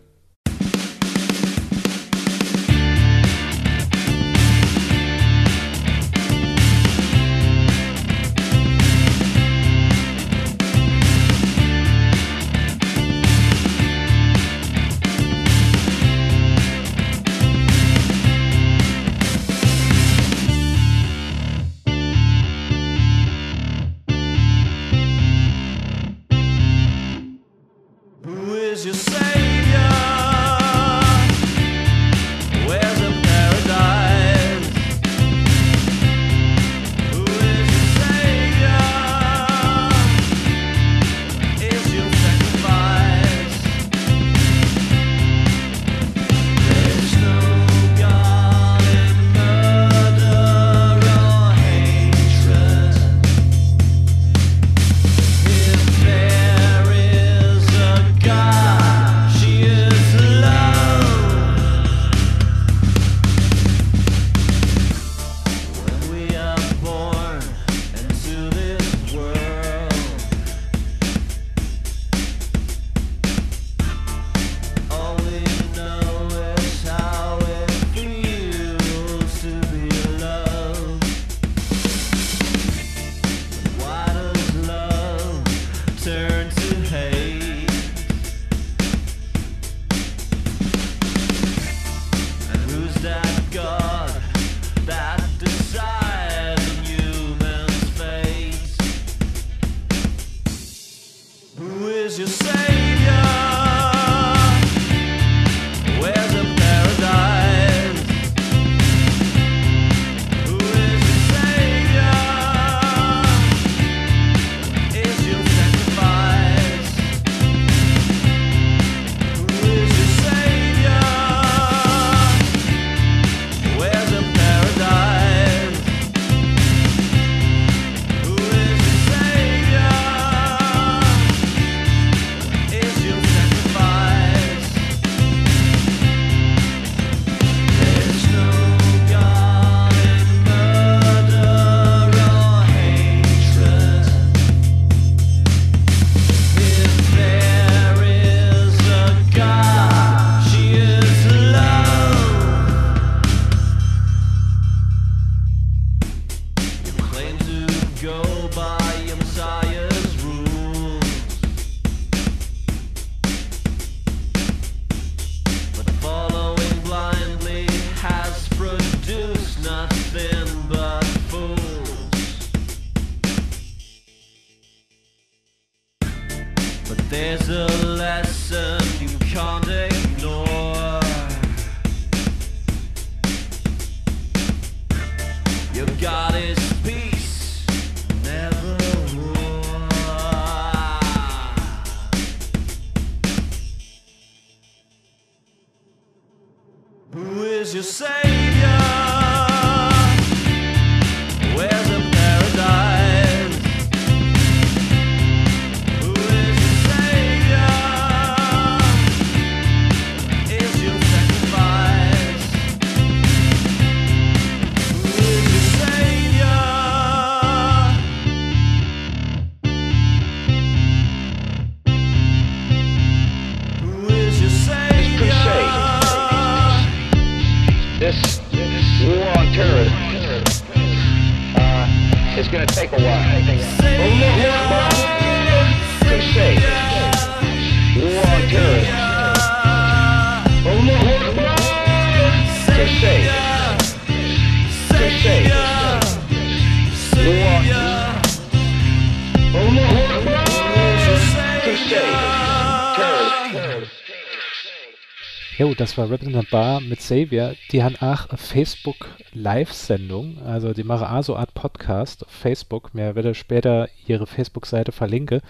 Jo, das war Rabbit in the Bar mit Xavier. Die haben auch eine Facebook-Live-Sendung. Also die machen auch so eine Art Podcast auf Facebook. Mir werde später ihre Facebook-Seite verlinken.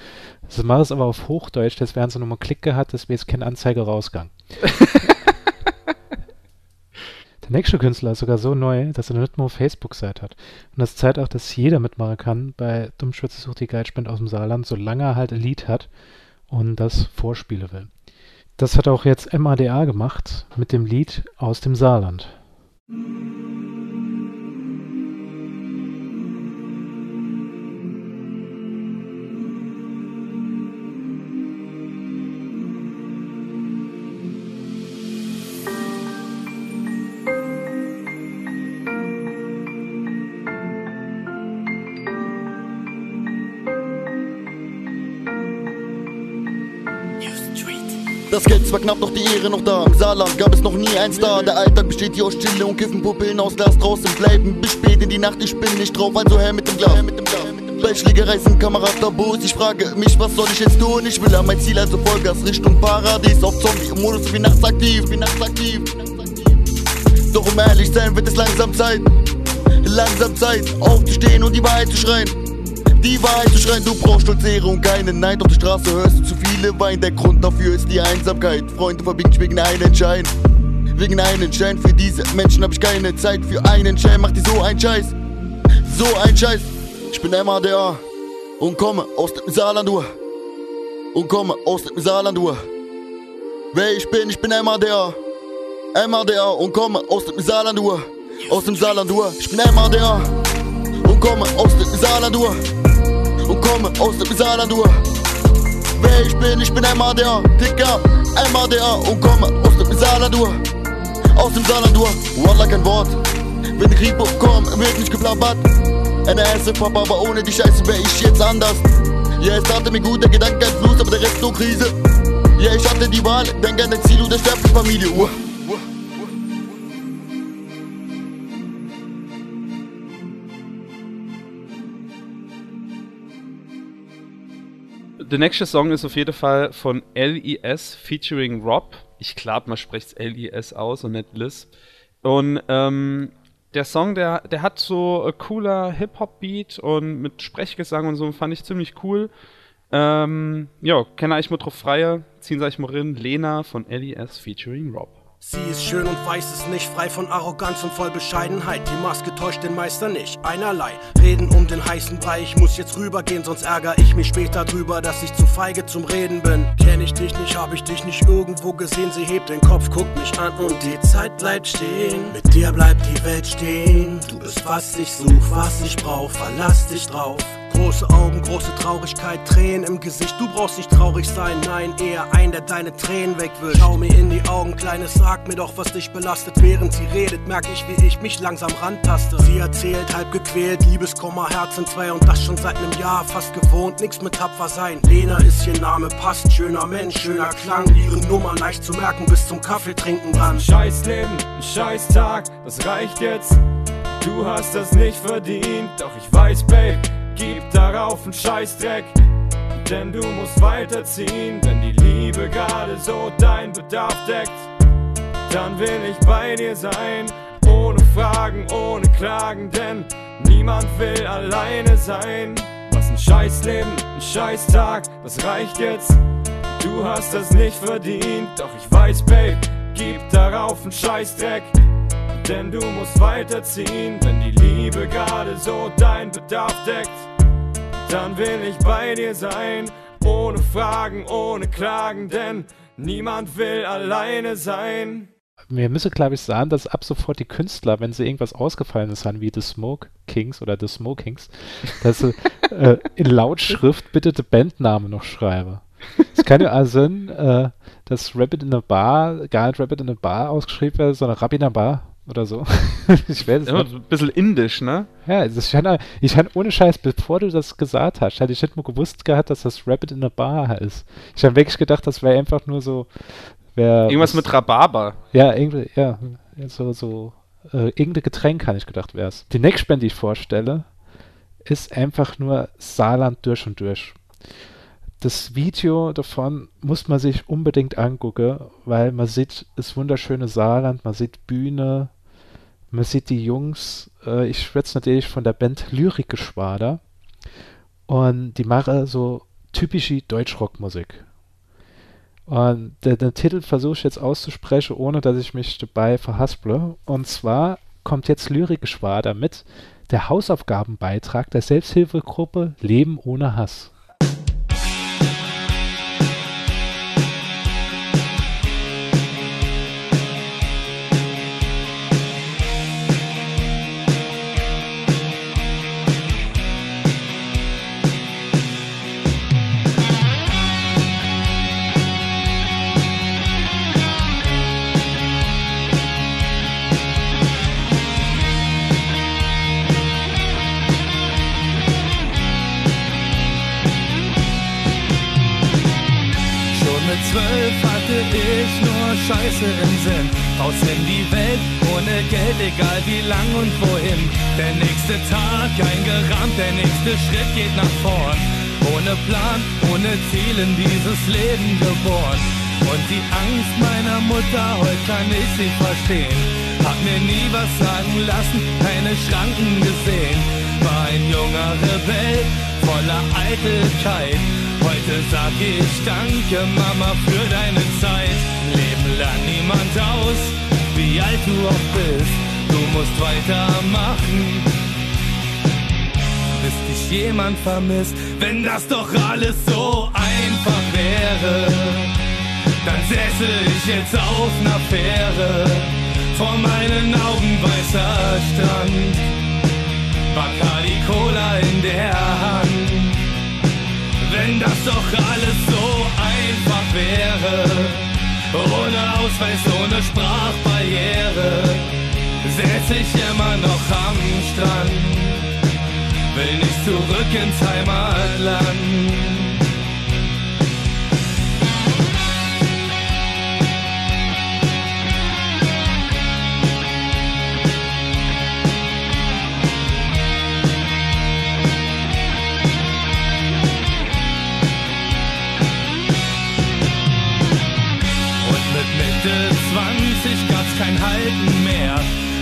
Sie machen es aber auf Hochdeutsch, das werden sie nochmal Klick gehabt, das wäre jetzt keine Anzeige rausgegangen. Der nächste Künstler ist sogar so neu, dass er nicht mal auf Facebook-Seite hat. Und das zeigt auch, dass jeder mitmachen kann bei Dummschwätze sucht die Geldspende aus dem Saarland, solange er halt ein Lied hat und das vorspielen will. Das hat auch jetzt MADA gemacht mit dem Lied aus dem Saarland. Das Geld zwar knapp, doch die Ehre noch da. Im Saarland gab es noch nie ein Star. Der Alltag besteht hier aus Stille und Kiffen, Pupillen aus Glas. Draußen bleiben bis spät in die Nacht. Ich bin nicht drauf, also her mit dem Glas. Bei Schlägerei sind Kamerad Tabus. Ich frage mich, was soll ich jetzt tun? Ich will an mein Ziel, also Vollgas Richtung Paradies. Auf Zombie-Modus wie nachts aktiv, wie nachts aktiv. Doch um ehrlich sein, wird es langsam Zeit. Langsam Zeit, aufzustehen und die Wahrheit zu schreien. Die Wahrheit zu schreien, du brauchst stolz Ehre und keinen Neid. Auf der Straße hörst du viele Wein. Der Grund dafür ist die Einsamkeit. Freunde verbiegen dich wegen einen Schein. Wegen einen Schein. Für diese Menschen hab ich keine Zeit. Für einen Schein macht die so ein Scheiß. So ein Scheiß. Ich bin MADA und komme aus dem Saarland, du. Und komme aus dem Saarland, du. Wer ich bin, ich bin MADA. MADA und komme aus dem Saarland, du. Aus dem Saarland, du. Ich bin MADA und komme aus dem Saarland, du und komme aus dem Saarland, du. Wer ich bin, ich bin MADA, Dicker, MADA und komme aus dem Saarland, du. Aus dem Saarland, du. Wallah, kein Wort. Wenn die Kripo kommt, wird nicht geplappert. NRS Hip-Hop, aber ohne die Scheiße wär ich jetzt anders. Ja, es tat mir gut, der Gedanke ein Fluss, aber der Rest nur Krise. Ja, ich hatte die Wahl, denk an dein Ziel und der Sterbefamilie. Uh. Der nächste Song ist auf jeden Fall von LES featuring Rob. Ich glaube, man spricht es LES aus und nicht Liz. Und ähm, der Song, der, der hat so ein cooler Hip-Hop-Beat und mit Sprechgesang und so, fand ich ziemlich cool. Ähm, ja, kenne ich mal drauf freie, ziehen Sie euch mal rein. Lena von LES featuring Rob. Sie ist schön und weiß es nicht, frei von Arroganz und voll Bescheidenheit. Die Maske täuscht den Meister nicht, einerlei. Reden um den heißen Brei, ich muss jetzt rübergehen, sonst ärgere ich mich später drüber, dass ich zu feige zum Reden bin. Kenn ich dich nicht, hab ich dich nicht irgendwo gesehen. Sie hebt den Kopf, guckt mich an und die Zeit bleibt stehen. Mit dir bleibt die Welt stehen. Du bist was ich such, was ich brauch, verlass dich drauf. Große Augen, große Traurigkeit, Tränen im Gesicht. Du brauchst nicht traurig sein, nein, eher ein, der deine Tränen wegwischt. Schau mir in die Augen, Kleines, sag mir doch, was dich belastet. Während sie redet, merk ich, wie ich mich langsam rantaste. Sie erzählt, halb gequält, Liebeskummer, Herz in zwei und das schon seit nem Jahr. Fast gewohnt, nix mit tapfer sein. Lena ist ihr Name, passt, schöner Mensch, schöner Klang. Ihre Nummer leicht zu merken, bis zum Kaffee trinken dran. Scheiß Leben, Scheiß Tag, das reicht jetzt. Du hast das nicht verdient, doch ich weiß, Babe, gib darauf einen Scheißdreck. Denn du musst weiterziehen, wenn die Liebe gerade so dein Bedarf deckt. Dann will ich bei dir sein, ohne Fragen, ohne Klagen, denn niemand will alleine sein. Was ein Scheißleben, ein Scheißtag, das reicht jetzt. Du hast das nicht verdient, doch ich weiß, Babe, gib darauf einen Scheißdreck. Denn du musst weiterziehen, wenn die Liebe gerade so dein Bedarf deckt. Dann will ich bei dir sein, ohne Fragen, ohne Klagen, denn niemand will alleine sein. Wir müssen, glaube ich, sagen, dass ab sofort die Künstler, wenn sie irgendwas Ausgefallenes haben, wie The Smoke Kings oder The Smokings, dass sie äh, in Lautschrift bitte den Bandnamen noch schreiben. Es kann ja also sein, äh, dass Rabbit in a Bar gar nicht Rabbit in a Bar ausgeschrieben wird, sondern Rabbit in a Bar oder so. ich weiß es Ja, nicht. so ein bisschen indisch, ne? Ja, das ich hatte, ich hatte ohne Scheiß, bevor du das gesagt hast, hatte ich nicht mal gewusst gehabt, dass das Rabbit in a Bar ist. Ich habe wirklich gedacht, das wäre einfach nur so, Irgendwas mit Rhabarber. ja, irgendwie, ja, so, so, äh, irgendein Getränk, habe ich gedacht, wär's. Die nächste Band, die ich vorstelle, ist einfach nur Saarland durch und durch. Das Video davon muss man sich unbedingt angucken, weil man sieht das wunderschöne Saarland, man sieht Bühne, man sieht die Jungs. Äh, ich schwätze natürlich von der Band Lyrikgeschwader. Und die machen so typische Deutschrockmusik. Und der, den Titel versuche ich jetzt auszusprechen, ohne dass ich mich dabei verhasple. Und zwar kommt jetzt Lyrikgeschwader mit der Hausaufgabenbeitrag der Selbsthilfegruppe Leben ohne Hass. Im Sinn. Raus in die Welt, ohne Geld, egal wie lang und wohin. Der nächste Tag eingerahmt, der nächste Schritt geht nach vorn. Ohne Plan, ohne Ziel in dieses Leben geboren. Und die Angst meiner Mutter, heute kann ich sie verstehen. Hab mir nie was sagen lassen, keine Schranken gesehen. War ein junger Rebell, voller Eitelkeit. Heute sag ich danke Mama für deine Zeit. Lernt niemand aus, wie alt du auch bist. Du musst weitermachen, bis dich jemand vermisst. Wenn das doch alles so einfach wäre, dann säße ich jetzt auf ner Fähre. Vor meinen Augen weißer Strand, Bacardi Cola in der Hand. Wenn das doch alles so einfach wäre, ohne Ausweis, ohne Sprachbarriere, säß ich immer noch am Strand, will nicht zurück ins Heimatland. Halten mehr.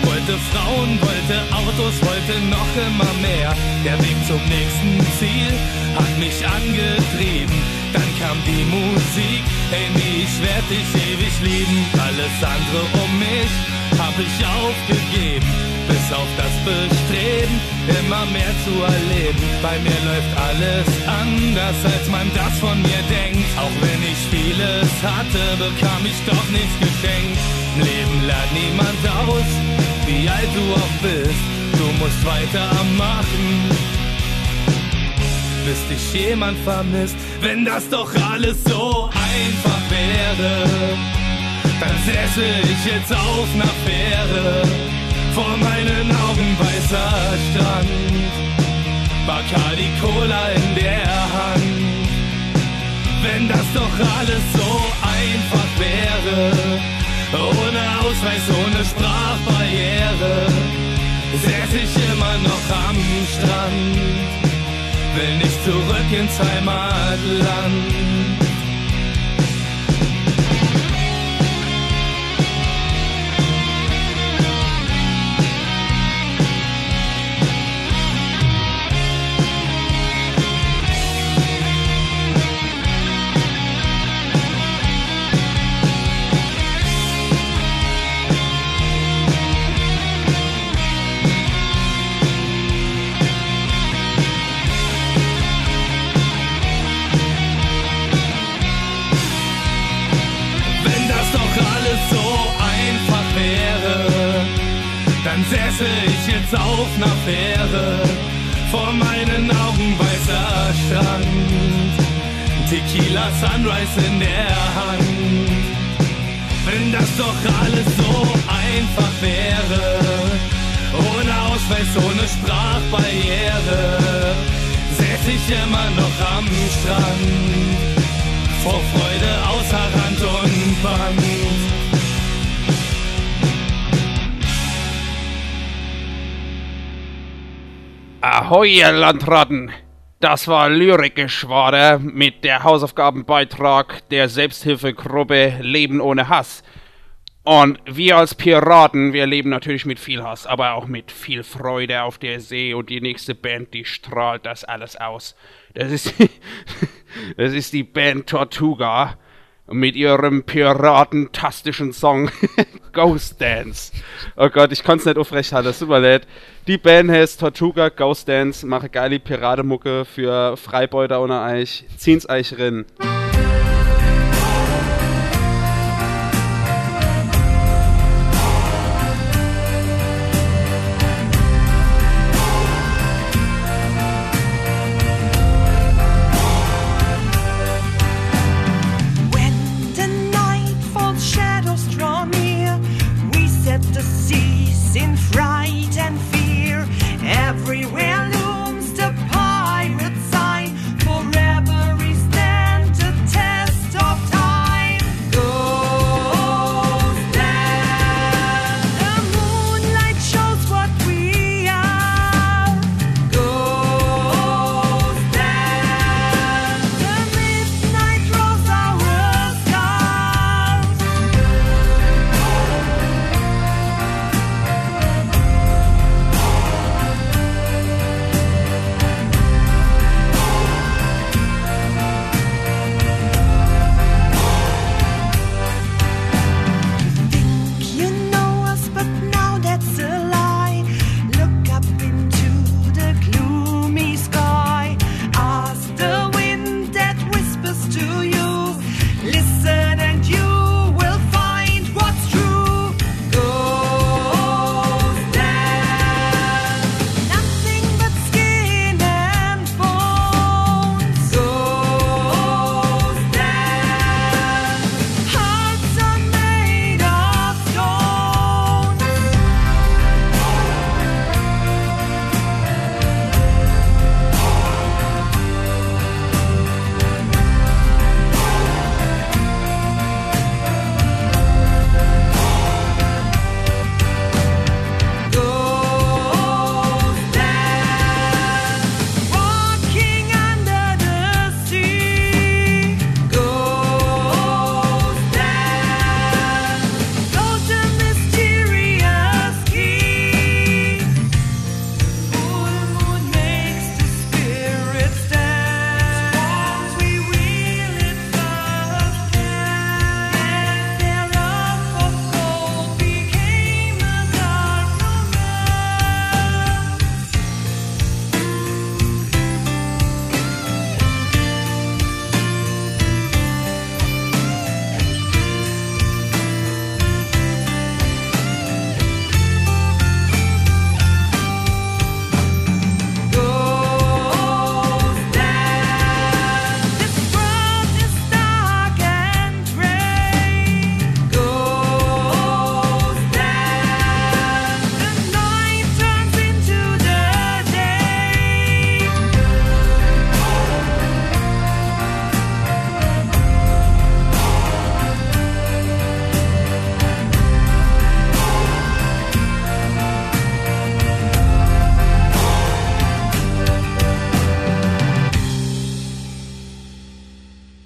Wollte Frauen, wollte Autos, wollte noch immer mehr. Der Weg zum nächsten Ziel hat mich angetrieben. Dann kam die Musik, Amy, ich werd dich ewig lieben. Alles andere um mich hab ich aufgegeben. Bis auf das Bestreben, immer mehr zu erleben. Bei mir läuft alles anders, als man das von mir denkt. Auch wenn ich vieles hatte, bekam ich doch nichts geschenkt. Im Leben lernt niemand aus, wie alt du auch bist. Du musst weitermachen, bis dich jemand vermisst. Wenn das doch alles so einfach wäre, dann säße ich jetzt auf ner Fähre. Vor meinen Augen weißer Strand, Bacardi Cola in der Hand. Wenn das doch alles so einfach wäre, ohne Ausweis, ohne Sprachbarriere, säß ich immer noch am Strand, will nicht zurück ins Heimatland. Jetzt auf ner Fähre. Vor meinen Augen weißer Strand, Tequila Sunrise in der Hand. Wenn das doch alles so einfach wäre, ohne Ausweis, ohne Sprachbarriere, säß ich immer noch am Strand vor Freude außer Rand und Band. Ahoi, ihr Landratten! Das war Lyrikgeschwader mit der Hausaufgabenbeitrag der Selbsthilfegruppe Leben ohne Hass. Und wir als Piraten, wir leben natürlich mit viel Hass, aber auch mit viel Freude auf der See. Und die nächste Band, die strahlt das alles aus. Das ist, das ist die Band Tortuga mit ihrem piratentastischen Song Ghost Dance. Oh Gott, ich konnte es nicht aufrecht halten, es tut mir leid. Die Band heißt Tortuga Ghost Dance, mache geile Piratemucke für Freibeuter ohne Eich. Ziehen's euch rin.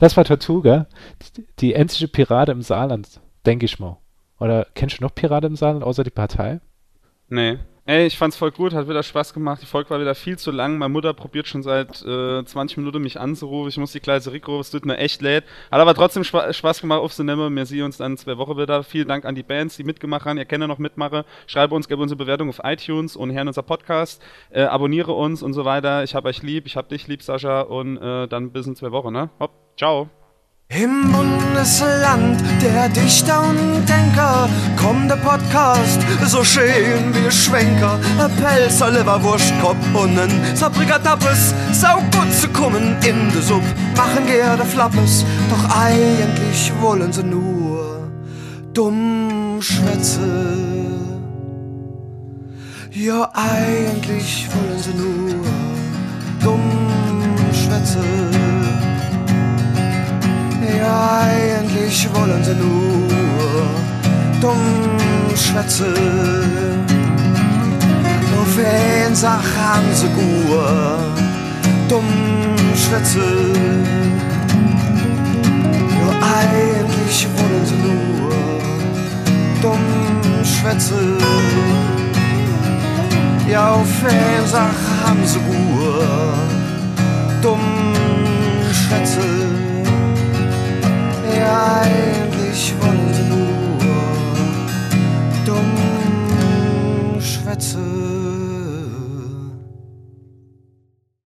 Das war Tortuga, die, die einzige Pirate im Saarland, denke ich mal. Oder kennst du noch Pirate im Saarland, außer die Partei? Nee. Ey, ich fand's voll gut, hat wieder Spaß gemacht. Die Folge war wieder viel zu lang. Meine Mutter probiert schon seit äh, 20 Minuten mich anzurufen. Ich muss die kleine Rico, es tut mir echt leid. Hat aber trotzdem Spa Spaß gemacht aufzunehmen. Wir sehen uns dann in zwei Wochen wieder. Vielen Dank an die Bands, die mitgemacht haben. Ihr kennt ja noch mitmachen. Schreibe uns, gebe uns eine Bewertung auf iTunes und hören unser Podcast. Äh, abonniere uns und so weiter. Ich hab euch lieb, ich hab dich lieb, Sascha. Und äh, dann bis in zwei Wochen, ne? Hopp, ciao. Im Bundesland der Dichter und Denker kommt der Podcast, so schön wie Schwenker. Ein Pelzer, Leberwurstkopf und ein Sabrikatappes, sau gut zu kommen in de Supp. Machen gerne Flappes, doch eigentlich wollen sie nur dumm schwätze. Ja, eigentlich wollen sie nur dumm schwätze. Eigentlich wollen sie nur dumm schwätzen. Auf wen haben sie gut dumm schwätzen. Ja, eigentlich wollen sie nur dumm schwätzen. Ja, auf wen haben sie gut dumm schwätzen mir eigentlich von nur dumm schwätzen.